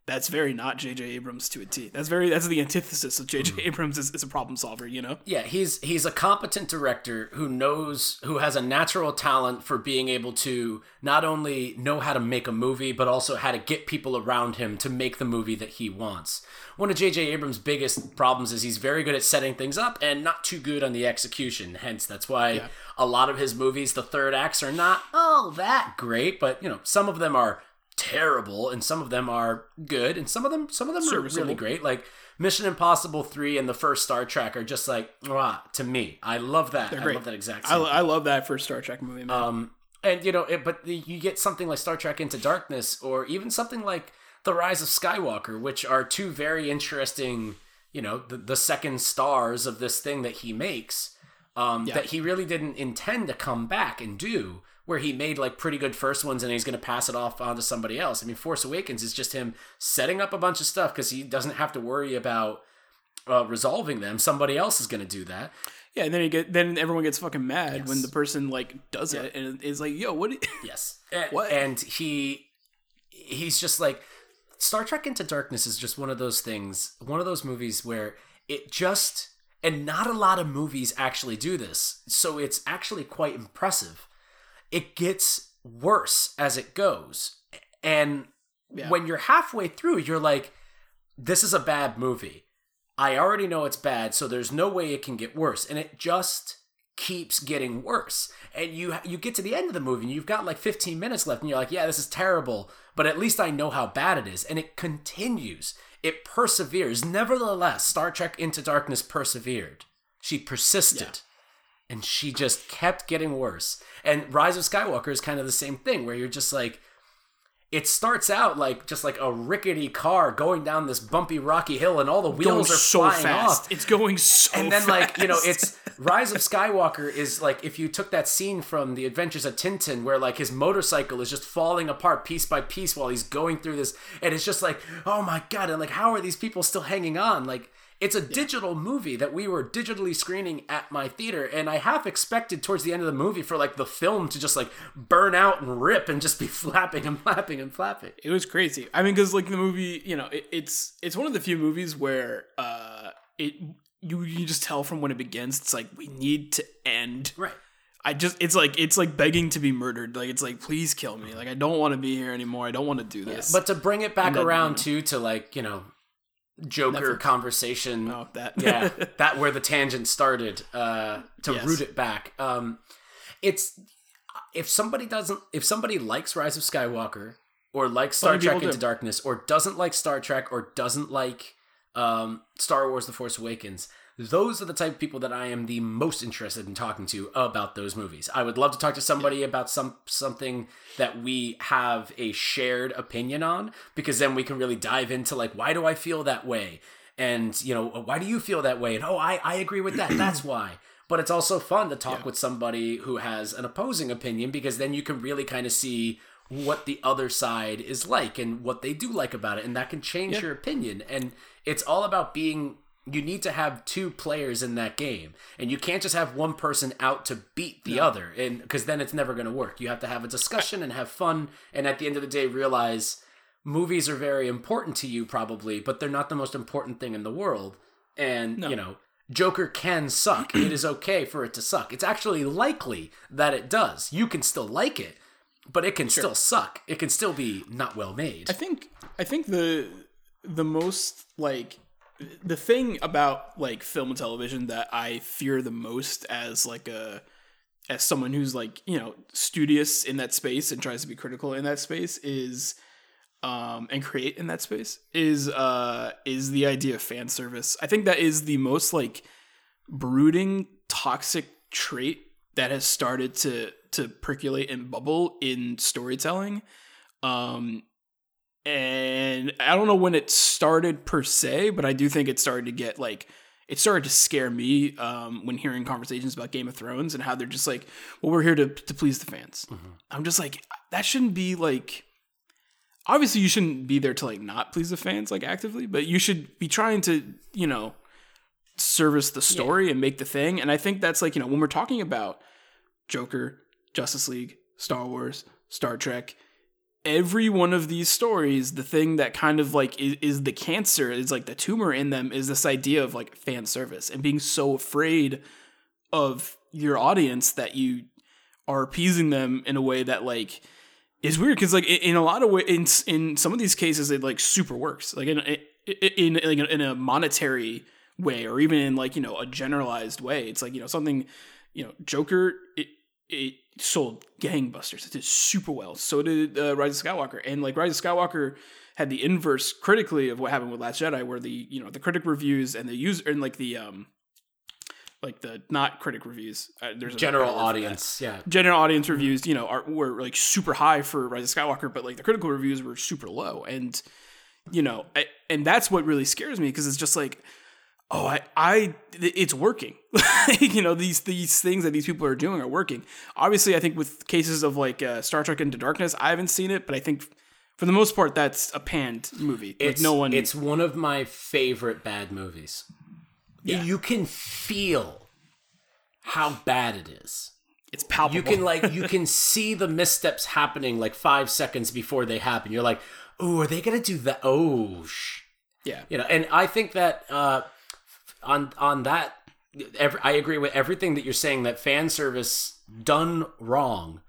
that's very not J.J. Abrams to a T. That's very that's the antithesis of J.J. Mm-hmm. Abrams is, is a problem solver. You know. Yeah, he's he's a competent director who knows who has a natural talent for being able to not only know how to make a movie but also how to get people around him to make the movie that he wants. One of J.J. Abrams' biggest problems is he's very good at setting things up and not too good on the execution. Hence, that's why Yeah. a lot of his movies, the third acts, are not all that great. But you know, some of them are terrible and some of them are good and some of them some of them are really great like mission impossible 3 and the first star trek are just like ah, to me i love that i great. love that exact I, I love that first Star Trek movie. Man. um and you know it, but the- you get something like star trek into darkness or even something like the rise of skywalker which are two very interesting you know the, the second stars of this thing that he makes um, that he really didn't intend to come back and do where he made like pretty good first ones and he's going to pass it off onto somebody else i mean force awakens is just him setting up a bunch of stuff because he doesn't have to worry about uh, resolving them somebody else is going to do that yeah, and then you get then everyone gets fucking mad when the person like does it and is like, "Yo, what?" Yes. And, What? and he he's just like Star Trek Into Darkness is just one of those things, one of those movies where it just and not a lot of movies actually do this. So it's actually quite impressive. It gets worse as it goes. And Yeah. when you're halfway through, you're like this is a bad movie. I already know it's bad, so there's no way it can get worse. And it just keeps getting worse. And you you get to the end of the movie and you've got like 15 minutes left and you're like, yeah, this is terrible, but at least I know how bad it is. And it continues. It perseveres. Nevertheless, Star Trek Into Darkness persevered. She persisted. And she just kept getting worse. And Rise of Skywalker is kind of the same thing where you're just like it starts out like just like a rickety car going down this bumpy rocky hill and all the going wheels are so flying fast. off It's going so. Fast. And then like you know it's rise of skywalker is like if you took that scene from the adventures of tintin where like his motorcycle is just falling apart piece by piece while he's going through this and it's just like oh my god and like how are these people still hanging on like it's a digital movie that we were digitally screening at my theater and i half expected towards the end of the movie for like the film to just like burn out and rip and just be flapping and flapping and flapping it was crazy. I mean, because like the movie, you know, it, it's it's one of the few movies where uh, it you you just tell from when it begins. It's like we need to end. right I just it's like it's like begging to be murdered. Like it's like please kill me. Like I don't want to be here anymore. I don't want to do this. but to bring it back then, around you too to like you know joker Netflix. conversation oh, that yeah that where the tangent started uh to Yes. root it back um it's if somebody doesn't if somebody likes rise of skywalker or likes star trek into do. darkness or doesn't like star trek or doesn't like um star wars the force awakens those are the type of people that I am the most interested in talking to about those movies. I would love to talk to somebody about some something that we have a shared opinion on because then we can really dive into like why do I feel that way? And you know uh, why do you feel that way? And oh I I agree with that. That's why. But it's also fun to talk with somebody who has an opposing opinion because then you can really kind of see what the other side is like and what they do like about it and that can change your opinion. And it's all about being you need to have two players in that game and you can't just have one person out to beat the other and because then it's never going to work. You have to have a discussion and have fun and at the end of the day realize movies are very important to you probably but they're not the most important thing in the world and you know joker can suck. It is okay for it to suck. It's actually likely that it does. You can still like it but it can still suck. It can still be not well made. I think I think the the most like the thing about like film and television that I fear the most as like a as someone who's like you know studious in that space and tries to be critical in that space is um and create in that space is uh is the idea of fan service. I think that is the most like brooding toxic trait that has started to to percolate and bubble in storytelling. Um and i don't know when it started per se but i do think it started to get like it started to scare me um, when hearing conversations about Game of Thrones and how they're just like, well, we're here to, to please the fans. I'm just like, that shouldn't be like, obviously you shouldn't be there to like not please the fans like actively, but you should be trying to, you know, service the story and make the thing. And I think that's like, you know, when we're talking about Joker, Justice League, Star Wars, Star Trek, every one of these stories, the thing that kind of like is, is the cancer, is like the tumor in them, is this idea of like fan service and being so afraid of your audience that you are appeasing them in a way that like is weird because like in, a lot of ways in in some of these cases it like super works. Like in in in, in, in a monetary way or even in like you know a generalized way. It's like you know something you know joker it it sold gangbusters it did super well so did uh, rise of skywalker and like rise of skywalker had the inverse critically of what happened with last jedi where the you know the critic reviews and the user and like the um like the not critic reviews. Uh, there's a General better word for that. audience, yeah. General audience reviews, you know, are were like super high for Rise of Skywalker, but like the critical reviews were super low, and you know, I, and that's what really scares me because it's just like, oh, I, I, it's working. you know, these these things that these people are doing are working. Obviously, I think with cases of like uh, Star Trek Into Darkness, I haven't seen it, but I think for the most part, that's a panned movie. Like It's no one. It's one of my favorite bad movies. Yeah. You can feel how bad it is. it's palpable. You can like you can see the missteps happening like five seconds before they happen. You're like, oh, are they gonna do that? Oh, sh-. yeah. you know. And I think that uh, on on that, every, I agree with everything that you're saying. That fan service done wrong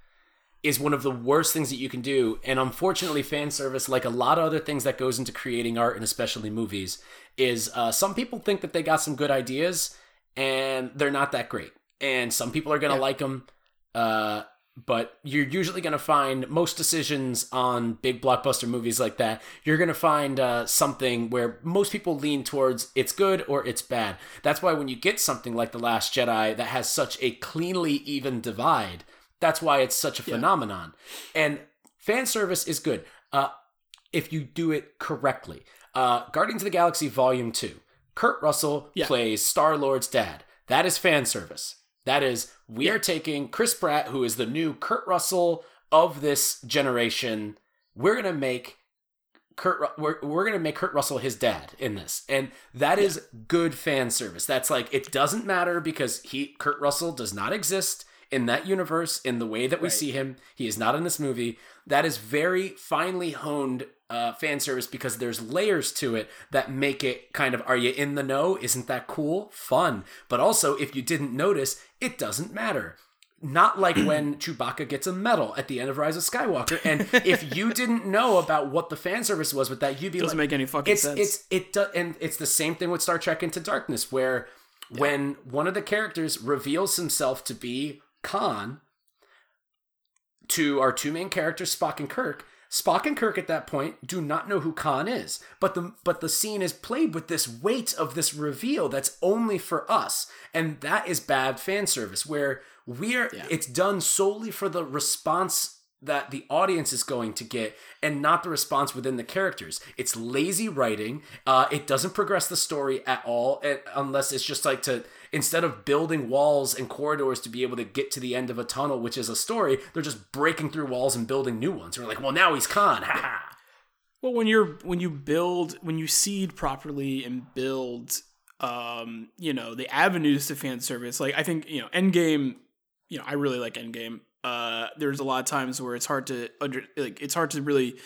is one of the worst things that you can do. And unfortunately, fan service, like a lot of other things that goes into creating art and especially movies, is uh, some people think that they got some good ideas and they're not that great. And some people are gonna Yeah. like them. Uh, but you're usually going to find most decisions on big blockbuster movies like that. You're going to find uh, something where most people lean towards it's good or it's bad. That's why when you get something like The Last Jedi that has such a cleanly even divide, that's why it's such a phenomenon. And fan service is good uh, if you do it correctly. Uh, Guardians of the Galaxy Volume 2. Kurt Russell Yeah. plays Star Lord's dad. That is fan service. That is, we are taking Chris Pratt, who is the new Kurt Russell of this generation. We're gonna make Kurt. We're, we're gonna make Kurt Russell his dad in this, and that is good fan service. That's like it doesn't matter because he Kurt Russell does not exist in that universe in the way that we Right. see him. He is not in this movie. That is very finely honed uh, fan service because there's layers to it that make it kind of are you in the know? Isn't that cool? Fun. But also, if you didn't notice, it doesn't matter. Not like when Chewbacca gets a medal at the end of Rise of Skywalker, and if you didn't know about what the fan service was with that, you'd be doesn't like, make any fucking it's sense. it's it does, and it's the same thing with Star Trek Into Darkness, where when one of the characters reveals himself to be Khan to our two main characters, Spock and Kirk. Spock and Kirk at that point do not know who Khan is, but the but the scene is played with this weight of this reveal that's only for us, and that is bad fan service where we're it's done solely for the response that the audience is going to get and not the response within the characters. It's lazy writing. Uh, it doesn't progress the story at all unless it's just like to instead of building walls and corridors to be able to get to the end of a tunnel, which is a story, they're just breaking through walls and building new ones. We're like, well, now he's Khan. Ha ha. Well, when you're when you build when you seed properly and build, um, you know, the avenues to fan service. Like I think you know, Endgame. You know, I really like Endgame. Uh, there's a lot of times where it's hard to under like it's hard to really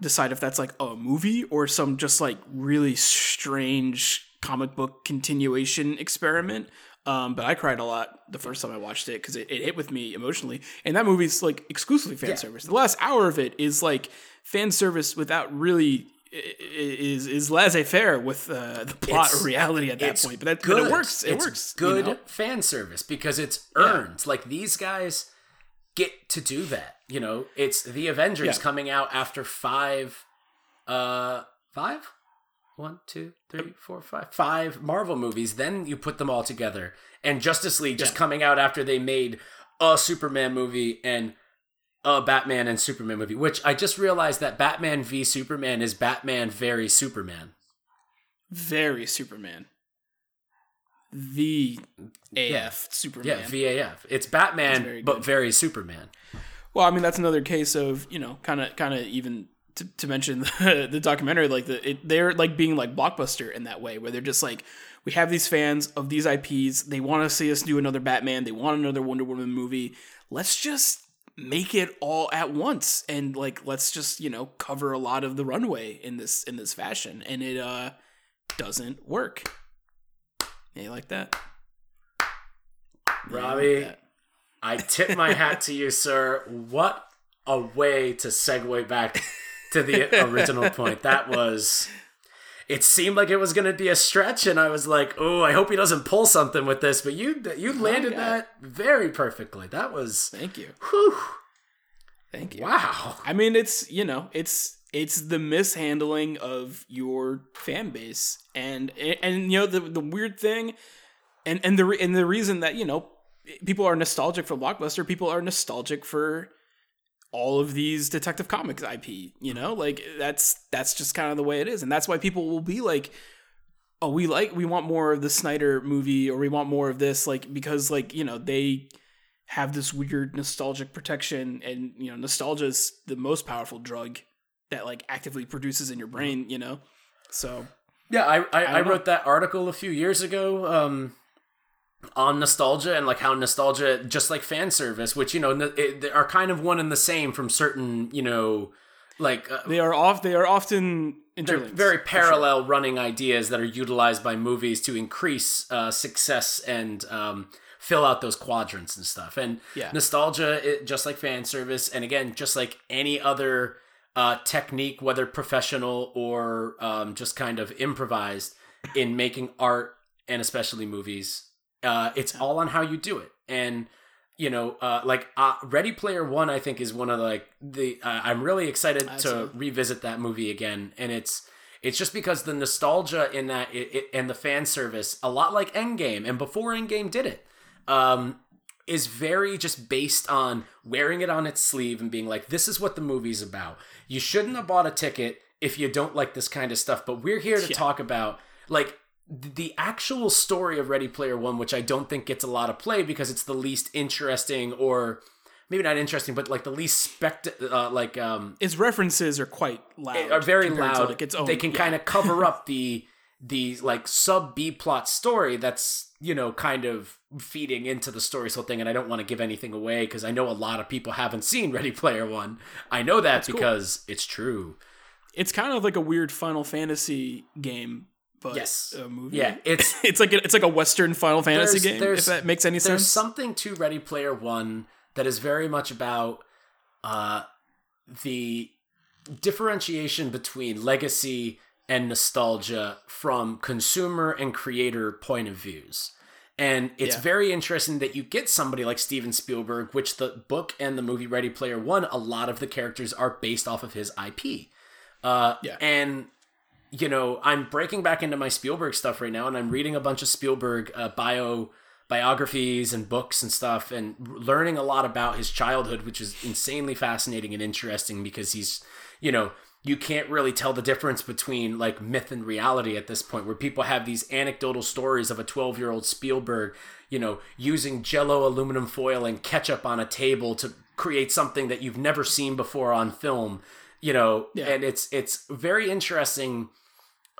decide if that's like a movie or some just like really strange comic book continuation experiment. Um, but I cried a lot the first time I watched it because it, it hit with me emotionally. And that movie's like exclusively fan service. The last hour of it is like fan service without really is is laissez faire with uh, the plot It's- or reality at that point. But that but good. it works. It It's works. you Good know? fan service because it's earned. Like these guys get to do that. You know, it's the Avengers Yeah. coming out after five, uh, five, one, two, three, four, five, five Marvel movies. Then you put them all together, and Justice League just Yeah. coming out after they made a Superman movie and a Batman and Superman movie. Which I just realized that Batman v Superman is Batman very Superman. Very Superman. The AF Superman. Yeah, VAF. It's Batman, very but very Superman. Well, I mean, that's another case of you know, kind of, kind of even to, to mention the, the documentary, like the it, they're like being like blockbuster in that way, where they're just like, we have these fans of these IPs, they want to see us do another Batman, they want another Wonder Woman movie. Let's just make it all at once and like let's just you know cover a lot of the runway in this in this fashion and it uh doesn't work yeah you like that Yeah, like Robbie, that. I tip my hat to you, sir. What a way to segue back to the original point. That was. It seemed like it was going to be a stretch, and I was like, "Oh, I hope he doesn't pull something with this." But you, you landed that very perfectly. That was, thank you whew, thank you wow. I mean, it's you know, it's it's the mishandling of your fan base, and and you know the the weird thing, and and the re- and the reason that you know people are nostalgic for blockbuster, people are nostalgic for all of these Detective Comics IP. You know, like that's that's just kind of the way it is, and that's why people will be like. Oh, we like we want more of the Snyder movie, or we want more of this, like because like you know they have this weird nostalgic protection and you know nostalgia is the most powerful drug that like actively produces in your brain you know so Yeah, I I, I, know. wrote that article a few years ago um, on nostalgia and like how nostalgia, just like fan service, which you know it, they are kind of one and the same from certain you know like uh, they are off they are often they're very for sure. parallel running ideas that are utilized by movies to increase uh, success and um, fill out those quadrants and stuff. And Yeah. nostalgia, it, just like fan service, and again, just like any other uh, technique, whether professional or um, just kind of improvised in making art and especially movies, uh, it's all on how you do it. And you know, uh, like uh, Ready Player One, I think is one of the, like the. Uh, I'm really excited to revisit that movie again, and it's it's just because the nostalgia in that it, it, and the fan service, a lot like Endgame, and before Endgame did it, um, is very just based on wearing it on its sleeve and being like, this is what the movie's about. You shouldn't have bought a ticket if you don't like this kind of stuff, but we're here to Yeah. talk about like the actual story of Ready Player One, which I don't think gets a lot of play because it's the least interesting or maybe not interesting, but like the least spect uh, like um its references are quite loud are very loud. like its own they can yeah. kind of cover up the the like sub B plot story that's you know kind of feeding into the story's whole thing. And I don't want to give anything away because I know a lot of people haven't seen Ready Player One. I know that cool. because it's true. it's kind of like a weird final fantasy game but Yes. a movie Yeah, it's it's like a, it's like a western final fantasy There's- game there's- if that makes any there's sense There's something to Ready Player One that is very much about uh, the differentiation between legacy and nostalgia from consumer and creator point of views. And it's Yeah. very interesting that you get somebody like Steven Spielberg, which the book and the movie Ready Player One, a lot of the characters are based off of his IP. Uh, Yeah. And you know, I'm breaking back into my Spielberg stuff right now, and I'm reading a bunch of Spielberg uh, bio biographies and books and stuff, and learning a lot about his childhood, which is insanely fascinating and interesting because he's, you know, you can't really tell the difference between like myth and reality at this point, where people have these anecdotal stories of a 12 year old Spielberg, you know, using Jello aluminum foil and ketchup on a table to create something that you've never seen before on film you know Yeah. and it's it's very interesting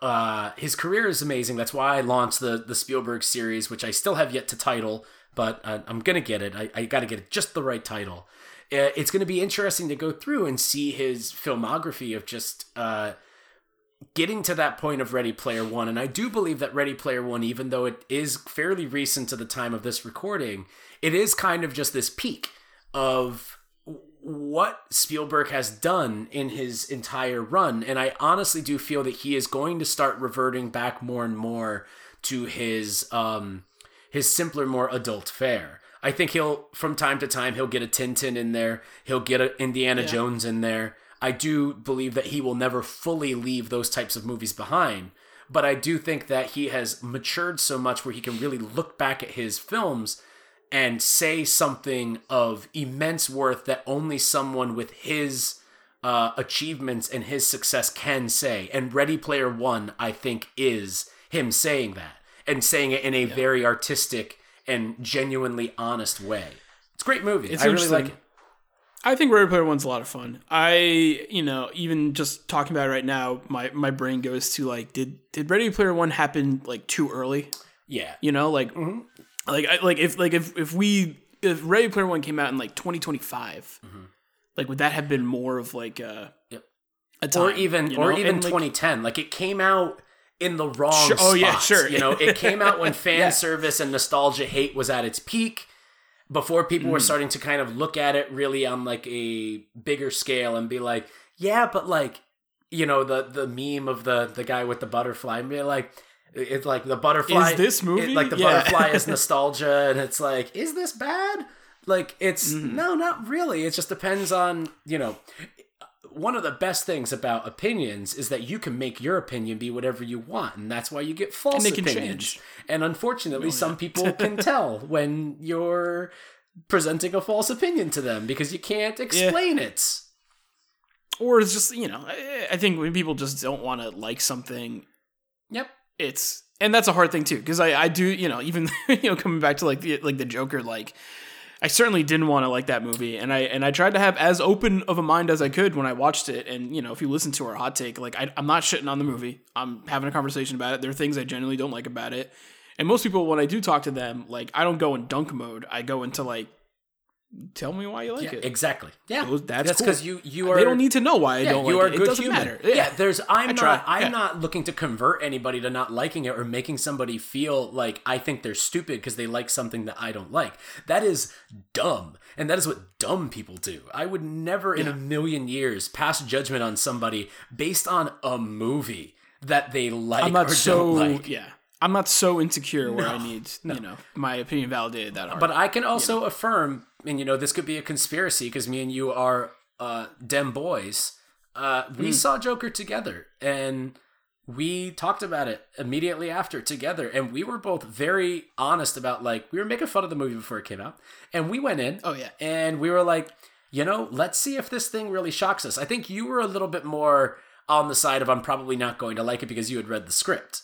uh his career is amazing. That's why i launched the the spielberg series which i still have yet to title but uh, i'm gonna get it. I, I gotta get it. Just the right title. Uh, it's gonna be interesting to go through and see his filmography of just uh getting to that point of ready player one. And i do believe that ready player one even though it is fairly recent to the time of this recording it is kind of just this peak of what Spielberg has done in his entire run. And I honestly do feel that he is going to start reverting back more and more to his um his simpler, more adult fare. I think he'll from time to time he'll get a Tintin in there, he'll get a Indiana Jones in there. I do believe that he will never fully leave those types of movies behind. But I do think that he has matured so much where he can really look back at his films and say something of immense worth that only someone with his uh, achievements and his success can say. And Ready Player One, I think, is him saying that and saying it in a very artistic and genuinely honest way. It's a great movie. It's I really like it. I think Ready Player One's a lot of fun. I, you know, even just talking about it right now, my my brain goes to like, did did Ready Player One happen like too early? Yeah. You know, like, Mm-hmm. Like I, like if like if if we if Ready Player One came out in like 2025, like would that have been more of like a Yep. a time, or even or know? even And, 2010 like it came out in the wrong Sure- oh, yeah, sure. you know it came out when fan Yeah. service and nostalgia hate was at its peak before people Mm. were starting to kind of look at it really on like a bigger scale and be like yeah but like you know the the meme of the the guy with the butterfly and be like it's like the butterfly Is this movie? it- like the Yeah. butterfly is nostalgia and it's like is this bad like it's Mm-hmm. no not really it just depends on you know one of the best things about opinions is that you can make your opinion be whatever you want and that's why you get false they can opinions change. Oh, and unfortunately some people can tell when you're presenting a false opinion to them because you can't explain it or it's just you know I think when people just don't want to like something yep it's and that's a hard thing too because I, I do you know even you know coming back to like the like the Joker like I certainly didn't want to like that movie and I and I tried to have as open of a mind as I could when I watched it and you know if you listen to our hot take like I, I'm not shitting on the movie I'm having a conversation about it there are things I genuinely don't like about it and most people when I do talk to them like I don't go in dunk mode I go into like tell me why you like yeah, it exactly yeah that's that's cool. because you you are they don't need to know why I yeah, don't you like are it. It good doesn't human. matter. Yeah. there's I'm try, not I'm yeah. not looking to convert anybody to not liking it or making somebody feel like I think they're stupid because they like something that I don't like. That is dumb. And that is what dumb people do. I would never in a million years pass judgment on somebody based on a movie that they like I'm not or so don't like. yeah. I'm not so insecure where I need you know my opinion validated that hard. But I can also affirm, and you know, this could be a conspiracy because me and you are uh, dem boys. Uh, we Hmm. saw Joker together, and we talked about it immediately after together, and we were both very honest about like we were making fun of the movie before it came out, and we went in, Oh, yeah. and we were like, you know, let's see if this thing really shocks us. I think you were a little bit more on the side of I'm probably not going to like it because you had read the script.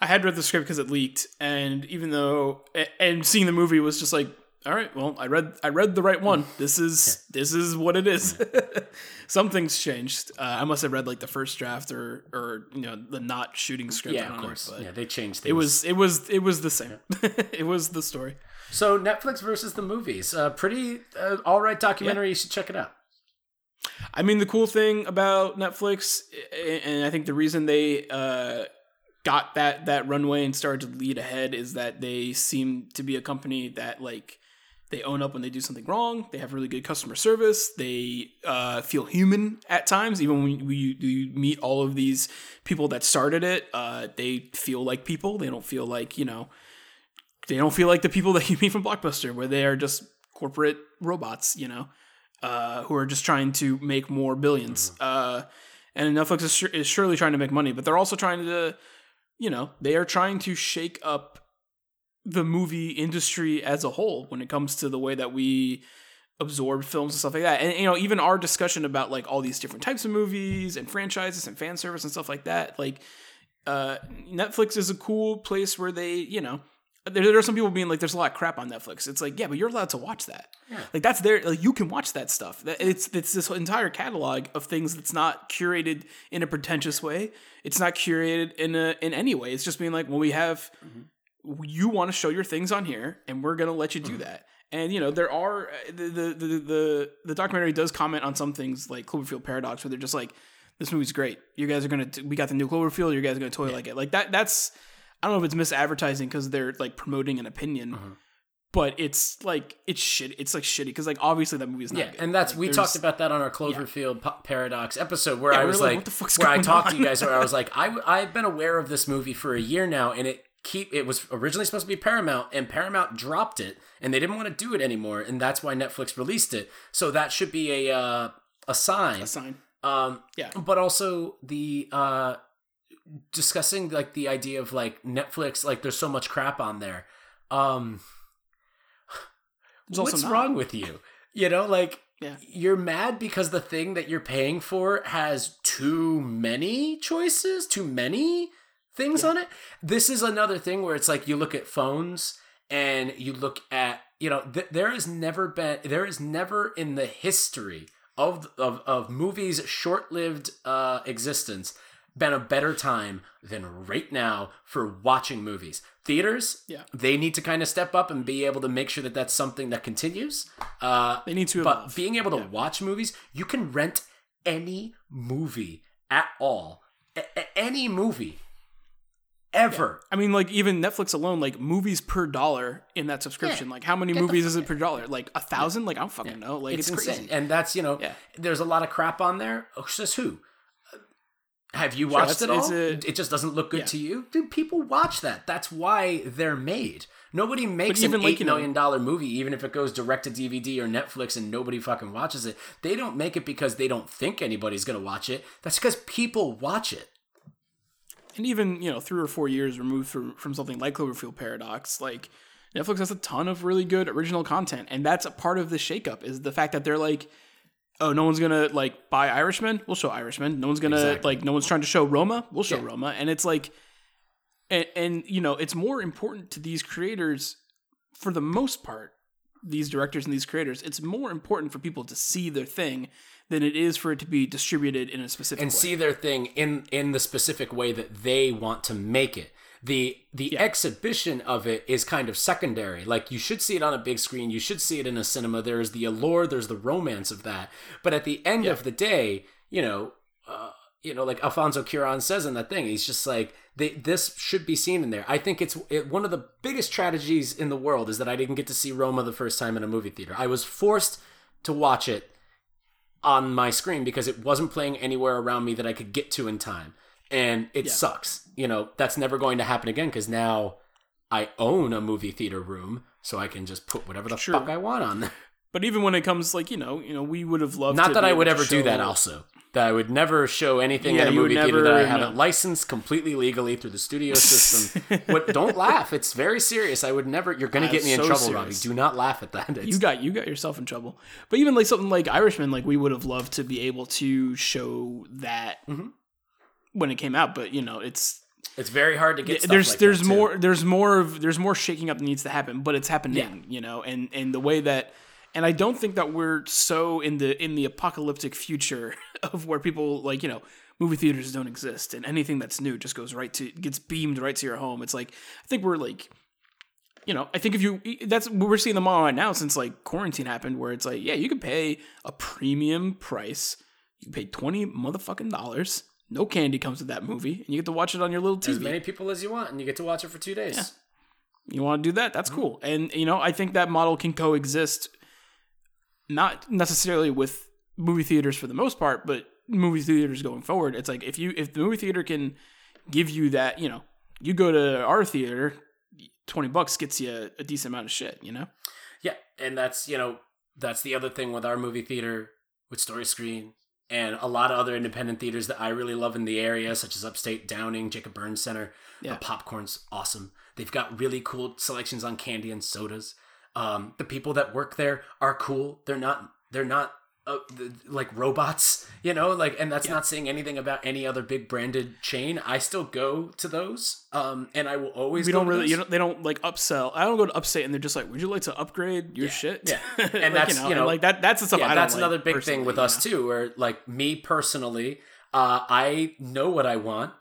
I had read the script because it leaked, and even though and seeing the movie was just like, all right, well, I read I read the right one. This is this is what it is. Something's changed. Uh, I must have read like the first draft or or you know the not shooting script. Yeah, of course. yeah, they changed things. it was it was it was the same. it was the story. So Netflix versus the movies, uh, pretty uh, all right documentary. You should check it out. I mean, the cool thing about Netflix, and I think the reason they uh, got that that runway and started to lead ahead is that they seem to be a company that like they own up when they do something wrong. They have really good customer service. They uh, feel human at times, even when we, you meet all of these people that started it. Uh, they feel like people. They don't feel like you know. They don't feel like the people that you meet from Blockbuster, where they are just corporate robots. You know uh, who are just trying to make more 1000000000s Uh, and Netflix is, is surely trying to make money, but they're also trying to, you know, they are trying to shake up the movie industry as a whole when it comes to the way that we absorb films and stuff like that. And you know, even our discussion about like all these different types of movies and franchises and fan service and stuff like that, like uh, Netflix is a cool place where they, you know, there, there are some people being like, "There's a lot of crap on Netflix." It's like, yeah, but you're allowed to watch that. Like that's there. Like you can watch that stuff. That it's it's this entire catalog of things that's not curated in a pretentious way. It's not curated in a in any way. It's just being like, well, we have you want to show your things on here, and we're gonna let you do mm. that. And you know, there are uh, the the the the, the documentary does comment on some things like Cloverfield Paradox, where they're just like, this movie's great. You guys are gonna we got the new Cloverfield. You guys are gonna totally like it. Like that. That's I don't know if it's misadvertising because they're like promoting an opinion. Uh-huh. But it's like it's shit. It's like shitty because like obviously that movie's not Yeah, good. and that's Like, we talked about that on our Cloverfield pa- Paradox episode where Yeah, I was like, like, what the fuck's where I going talked to you guys where I was like, I, i've been aware of this movie for a year now, and it keep it was originally supposed to be Paramount, and Paramount dropped it, and they didn't want to do it anymore, and that's why Netflix released it. So that should be a uh, a sign. a sign. Um, Yeah. but also the uh, discussing like the idea of like Netflix, like there's so much crap on there. Um, what's not. wrong with you? You know, like Yeah. you're mad because the thing that you're paying for has too many choices, too many things on it. This is another thing where it's like you look at phones and you look at you know th- there has never been there is never in the history of of of movies short-lived uh existence been a better time than right now for watching movies. Theaters, Yeah. they need to kind of step up and be able to make sure that that's something that continues. Uh, They need to but evolve. being able to watch movies, you can rent any movie at all, a- any movie, ever. I mean, like even Netflix alone, like movies per dollar in that subscription. Like, how many movies is it per dollar? Like a thousand? Like I don't fucking know. Like it's, it's, crazy. And that's you know, Yeah. there's a lot of crap on there. Oh, says who? Uh, have you watched it all? a- it just doesn't look good Yeah. to you, dude. People watch that. That's why they're made. Nobody makes an like, eight million dollar movie, even if it goes direct to DVD or Netflix, and nobody fucking watches it. They don't make it because they don't think anybody's gonna watch it. That's because people watch it. And even you know three or four years removed from, from something like cloverfield paradox like netflix has a ton of really good original content and that's a part of the shakeup is the fact that they're like oh no one's gonna like buy irishman we'll show irishman no one's gonna Exactly. like no one's trying to show roma we'll show Yeah. roma and it's like and, and you know it's more important to these creators for the most part these directors and these creators it's more important for people to see their thing than it is for it to be distributed in a specific and way. see their thing in in the specific way that they want to make it. The the exhibition of it is kind of secondary. Like you should see it on a big screen. You should see it in a cinema. There's the allure. There's the romance of that. But at the end of the day you know uh, you know like alfonso cuaron says in that thing he's just like they, this should be seen in there. I think it's it, one of the biggest tragedies in the world is that i didn't get to see roma the first time in a movie theater. I was forced to watch it on my screen because it wasn't playing anywhere around me that I could get to in time. And it sucks. You know, that's never going to happen again because now I own a movie theater room so I can just put whatever the Sure. fuck I want on there. But even when it comes like you know, you know, we would have loved Not that I would ever do that also. That I would never show anything Yeah, in a movie theater that I haven't no. licensed completely legally through the studio system. what don't laugh. It's very serious. I would never you're gonna get me in so trouble, Robbie. Do not laugh at that. It's, You got you got yourself in trouble. But even like something like Irishman, like we would have loved to be able to show that Mm-hmm. when it came out. But you know, it's it's very hard to get there's like there's more there's more of there's more shaking up that needs to happen, but it's happening. You know, and and the way that. And I don't think that we're so in the in the apocalyptic future of where people like you know movie theaters don't exist and anything that's new just goes right to gets beamed right to your home. It's like I think we're like you know, I think if you that's what we're seeing them all right now since like quarantine happened, where it's like, yeah, you can pay a premium price. You can pay twenty motherfucking dollars. No candy comes with that movie, and you get to watch it on your little as TV. many people as you want, and you get to watch it for two days. You want to do that? Mm-hmm. That's cool. And you know, I think that model can coexist, not necessarily with movie theaters for the most part, but movie theaters going forward. It's like if you if the movie theater can give you that, you know, you go to our theater, twenty bucks gets you a, decent amount of shit. You know. Yeah, and that's you know that's the other thing with our movie theater with Story Screen and a lot of other independent theaters that I really love in the area, such as Upstate Downing, Jacob Burns Center. Yeah. The popcorn's awesome. They've got really cool selections on candy and sodas. Um, the people that work there are cool. They're not. They're not. Uh, the, like robots, you know, like, and that's not saying anything about any other big branded chain. I still go to those, um, and I will always. We go don't to really, you know, they don't like upsell. I don't go to Upstate and they're just like, "Would you like to upgrade your shit?" yeah. and And that's, you and, know, like that. That's the stuff. yeah, I don't that's like another big thing with you us too. Where like me personally, uh, I know what I want,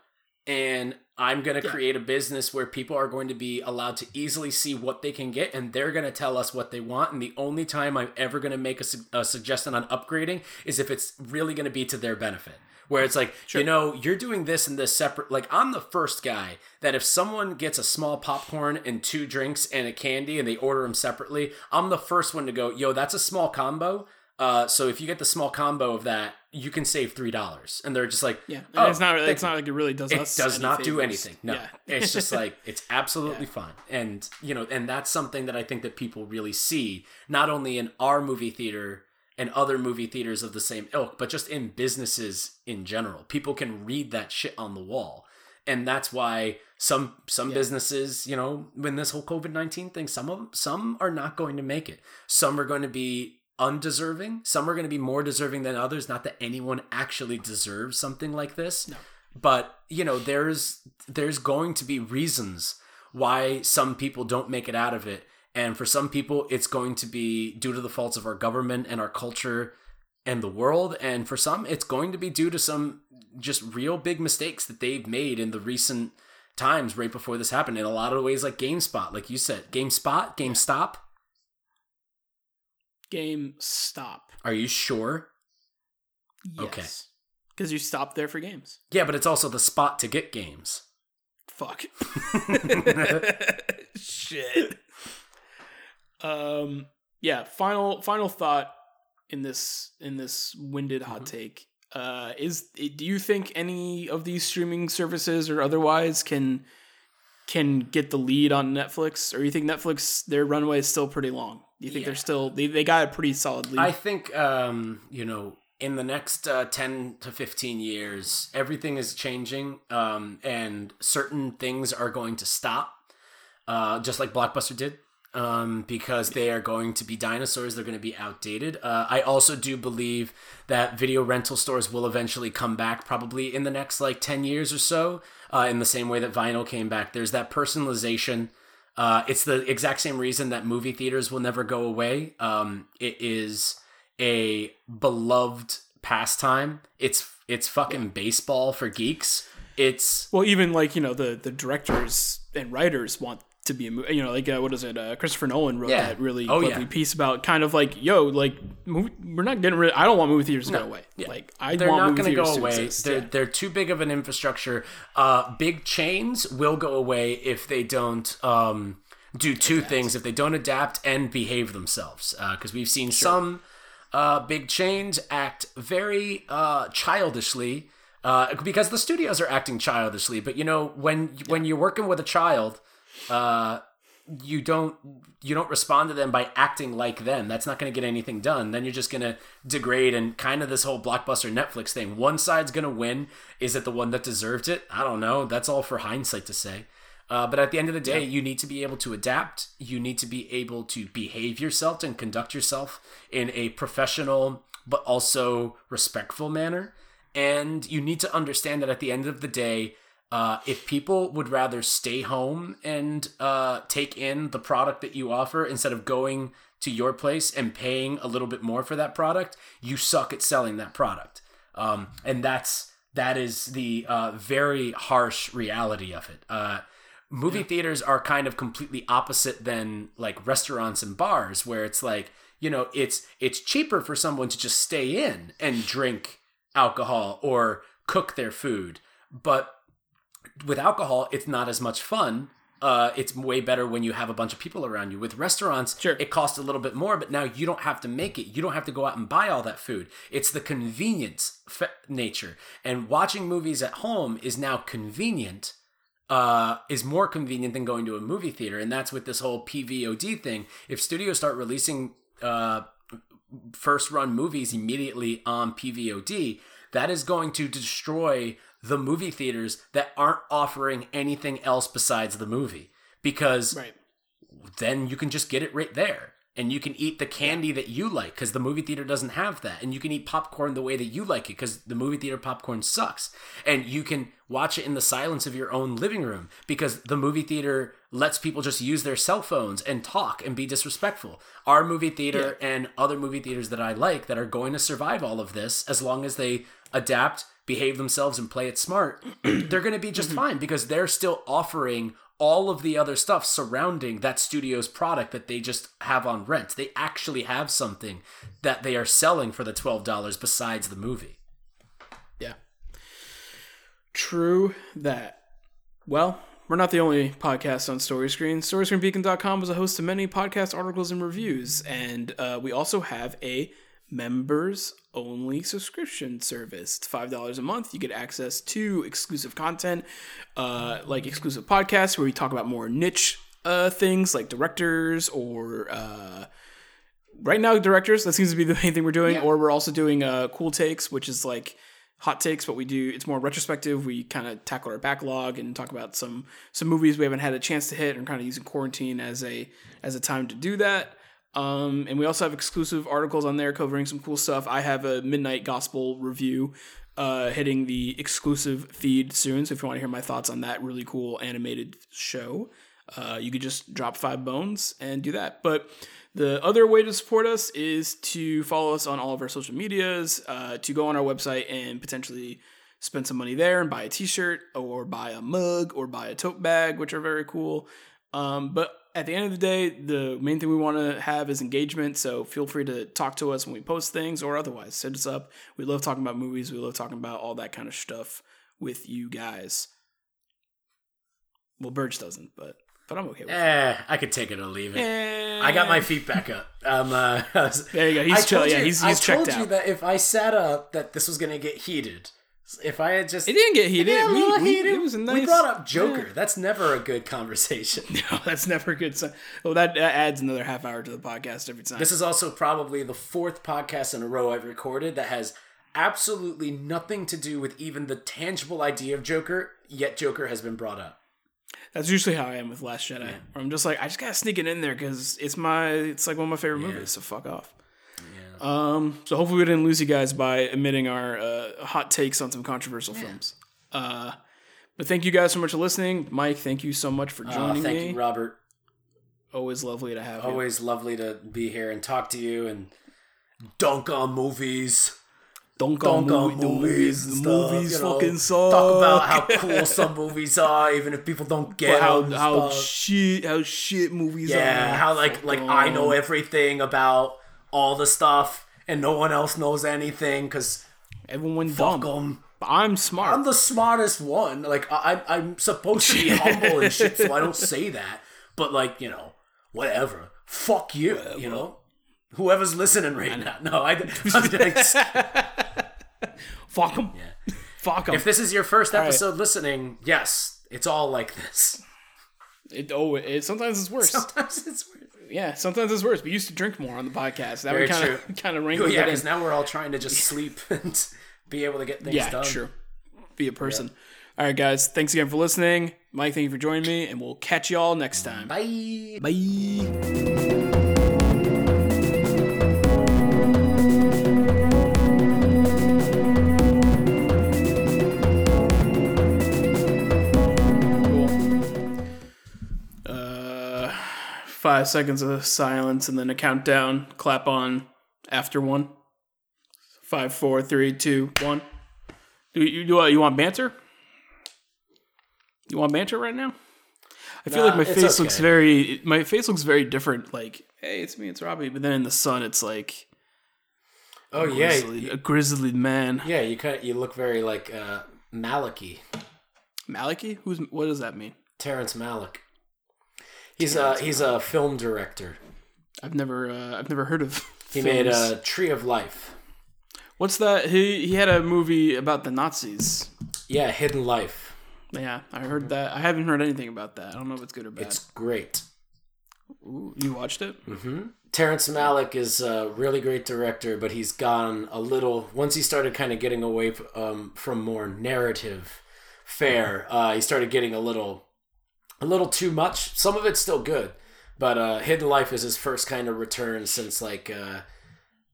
and I'm gonna create a business where people are going to be allowed to easily see what they can get, and they're gonna tell us what they want. And the only time I'm ever gonna make a, su- a suggestion on upgrading is if it's really gonna be to their benefit. Where it's like, you know, you're doing this and this separate. Like, I'm the first guy that if someone gets a small popcorn and two drinks and a candy and they order them separately, I'm the first one to go, yo, that's a small combo. Uh, so if you get the small combo of that, you can save three dollars. And they're just like, Yeah, and oh, it's not. It's you." not like it really does It does not do anything. No, Yeah. it's just like it's absolutely fine, and you know, and that's something that I think that people really see not only in our movie theater and other movie theaters of the same ilk, but just in businesses in general. People can read that shit on the wall, and that's why some some businesses, you know, when this whole COVID nineteen thing, some of them, some are not going to make it. Some are going to be undeserving. Some are going to be more deserving than others. Not that anyone actually deserves something like this, No. but you know, there's there's going to be reasons why some people don't make it out of it, and for some people, it's going to be due to the faults of our government and our culture and the world, and for some, it's going to be due to some just real big mistakes that they've made in the recent times right before this happened. In a lot of ways, like GameSpot, like you said, GameSpot, GameStop. Game stop. Are you sure? Yes. Okay. Because you stopped there for games. Yeah, but it's also the spot to get games. Fuck. Shit. Um. Yeah. Final. Final thought in this in this winded hot Mhm. take. Uh, is do you think any of these streaming services or otherwise can can get the lead on Netflix, or you think Netflix their runway is still pretty long? Do you think Yeah. they're still they, they got a pretty solid lead? I think, um, you know, in the next uh, 10 to 15 years, everything is changing um, and certain things are going to stop, uh, just like Blockbuster did. Um, because they are going to be dinosaurs, they're going to be outdated. Uh, I also do believe that video rental stores will eventually come back, probably in the next like 10 years or so, uh, in the same way that vinyl came back. There's that personalization. Uh, it's the exact same reason that movie theaters will never go away. Um, it is a beloved pastime. It's it's fucking baseball for geeks. It's Well, even like you know the the directors and writers want to be a movie. You know, like uh, what is it? Uh, Christopher Nolan wrote Yeah. that really Oh, lovely yeah. piece about kind of like, yo, like movie, we're not getting rid. I don't want movie theaters to No. go away. Yeah. Like I they're want not going to go away. They're they're too big of an infrastructure. Uh, big chains will go away if they don't um, do two things: if they don't adapt and behave themselves. Because we've seen some uh, big chains act very uh, childishly. Uh, because the studios are acting childishly, but you know when when you're working with a child, uh, you don't you don't respond to them by acting like them. That's not going to get anything done. Then you're just going to degrade and kind of this whole blockbuster Netflix thing. One side's going to win. Is it the one that deserved it? I don't know. That's all for hindsight to say. Uh, but at the end of the day, you need to be able to adapt. You need to be able to behave yourself and conduct yourself in a professional but also respectful manner. And you need to understand that at the end of the day, uh, if people would rather stay home and uh, take in the product that you offer instead of going to your place and paying a little bit more for that product, you suck at selling that product. Um, and that's that is the uh, very harsh reality of it. Uh, movie theaters are kind of completely opposite than like restaurants and bars, where it's like you know it's it's cheaper for someone to just stay in and drink alcohol or cook their food, but with alcohol, it's not as much fun. Uh, it's way better when you have a bunch of people around you. With restaurants, Sure. it costs a little bit more, but now you don't have to make it. You don't have to go out and buy all that food. It's the convenience fe- nature. And watching movies at home is now convenient, uh, is more convenient than going to a movie theater. And that's with this whole PVOD thing. If studios start releasing uh, first run movies immediately on PVOD, that is going to destroy the movie theaters that aren't offering anything else besides the movie. Because right. then you can just get it right there. And you can eat the candy that you like because the movie theater doesn't have that. And you can eat popcorn the way that you like it because the movie theater popcorn sucks. And you can watch it in the silence of your own living room because the movie theater lets people just use their cell phones and talk and be disrespectful. Our movie theater and other movie theaters that i like that are going to survive all of this as long as they adapt behave themselves and play it smart they're going to be just fine because they're still offering all of the other stuff surrounding that studio's product that they just have on rent. They actually have something that they are selling for the $12 besides the movie. Yeah. True that. Well, we're not the only podcast on Story Screen. StoryScreenBeacon.com is a host of many podcast articles and reviews, and uh, we also have a members only subscription service. It's five dollars a month. You get access to exclusive content, uh, like exclusive podcasts where we talk about more niche uh, things like directors or uh, right now directors. That seems to be the main thing we're doing. Yeah. Or we're also doing uh, cool takes, which is like hot takes, but we do it's more retrospective. We kind of tackle our backlog and talk about some some movies we haven't had a chance to hit, and kind of using quarantine as a as a time to do that. Um, and we also have exclusive articles on there covering some cool stuff. I have a midnight gospel review uh, hitting the exclusive feed soon. So if you want to hear my thoughts on that really cool animated show, uh, you could just drop five bones and do that. But the other way to support us is to follow us on all of our social medias, uh, to go on our website and potentially spend some money there and buy a T-shirt or buy a mug or buy a tote bag, which are very cool. Um, but at the end of the day, the main thing we want to have is engagement. So feel free to talk to us when we post things or otherwise. Hit us up. We love talking about movies. We love talking about all that kind of stuff with you guys. Well, Birch doesn't, but but I'm okay with it. Eh, I could take it or leave it. Eh. I got my feet back up. Um, uh, There you go. He's I chill. told Yeah, you- he's I he's told checked you out. that if I sat up, that this was gonna get heated. If I had just It didn't get heated. Yeah, a We- we- heated. It was a nice. We brought up Joker. That's never a good conversation. No, that's never a good. Well, that, that adds another half hour to the podcast every time. This is also probably the fourth podcast in a row I've recorded that has absolutely nothing to do with even the tangible idea of Joker, yet Joker has been brought up. That's usually how I am with Last Jedi. Where I'm just like, I just gotta sneak it in there because it's my, it's like one of my favorite movies. So fuck off. Um. So hopefully we didn't lose you guys by admitting our uh, hot takes on some controversial films. Uh, but thank you guys so much for listening, Mike. Thank you so much for Uh, joining thank me. you, Robert. Always lovely to have you. Always lovely to be here and talk to you and dunk on movies. Don't Dunk on movie, movies. movies. Stuff, movies you know. fucking suck. Talk about how cool some movies are, even if people don't get But how how stuff. shit how shit movies are. Yeah, how like like I know everything about all the stuff and no one else knows anything because everyone fuck dumb. 'em. But I'm smart. I'm the smartest one. Like I, I'm supposed to be humble and shit, so I don't say that. But like you know, whatever. Fuck you. You know, whoever's listening right now. No, I. Fuck them. Yeah. Fuck them. if this is your first episode listening, yes, it's all like this. It, oh, it, sometimes it's worse. Sometimes it's weird. Yeah, sometimes it's worse. We used to drink more on the podcast. That Very we kind of kind of Oh, yeah, because now we're all trying to just sleep and be able to get things Yeah, done. sure. Be a person. All right, guys. Thanks again for listening. Mike, thank you for joining me, and we'll catch y'all next time. Bye. Bye. Five seconds of silence and then a countdown. Clap on after one. Five, four, three, two, one. Do you, you, uh, you want banter? You want banter right now? I feel Nah, like my face looks very my face looks very different. Like, hey, it's me, it's Robbie. But then in the sun, it's like Oh yeah, grizzly, a grizzly man. yeah. You kind you look very like uh, Maliki, Maliki? Who's what does that mean? Terrence Malick. He's a he's a film director. I've never uh, I've never heard of. He films. made a Tree of Life. What's that? He he had a movie about the Nazis. Yeah, Hidden Life. Yeah, I heard that. I haven't heard anything about that. I don't know if it's good or bad. It's great. Ooh, you watched it? Terrence Malick is a really great director, but he's gone a little. Once he started kind of getting away um, from more narrative fare, uh, he started getting a little, a little too much. Some of it's still good, but uh, Hidden Life is his first kind of return since like uh,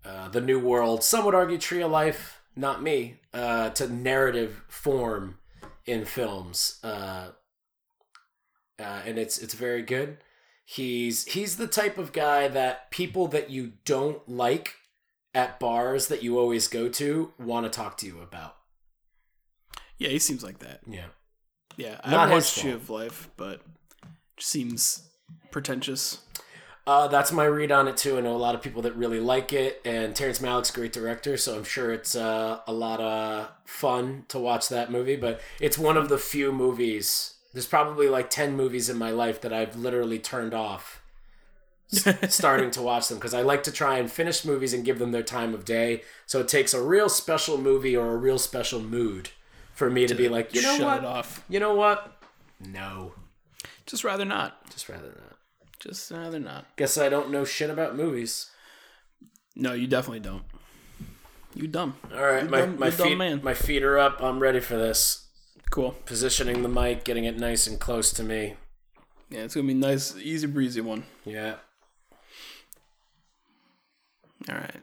uh, the New World. Some would argue Tree of Life, not me, uh, to narrative form in films, uh, uh, and it's it's very good. He's he's the type of guy that people that you don't like at bars that you always go to want to talk to you about. Yeah, he seems like that. Yeah. Yeah, I Not haven't watched Tree of Life, but it seems pretentious. Uh, that's my read on it too. I know a lot of people that really like it, and Terrence Malick's a great director, so I'm sure it's uh, a lot of fun to watch that movie. But it's one of the few movies. There's probably like ten movies in my life that I've literally turned off starting to watch them because I like to try and finish movies and give them their time of day. So it takes a real special movie or a real special mood for me to, be like, you know Shut what, it off. you know what, no, Just rather not. just rather not. Just rather not. Guess I don't know shit about movies. No, you definitely don't. You dumb. All right, my, dumb- my you're dumb feet man. my feet are up. I'm ready for this. Cool. Positioning the mic, getting it nice and close to me. Yeah, it's gonna be nice, easy breezy one. Yeah. All right.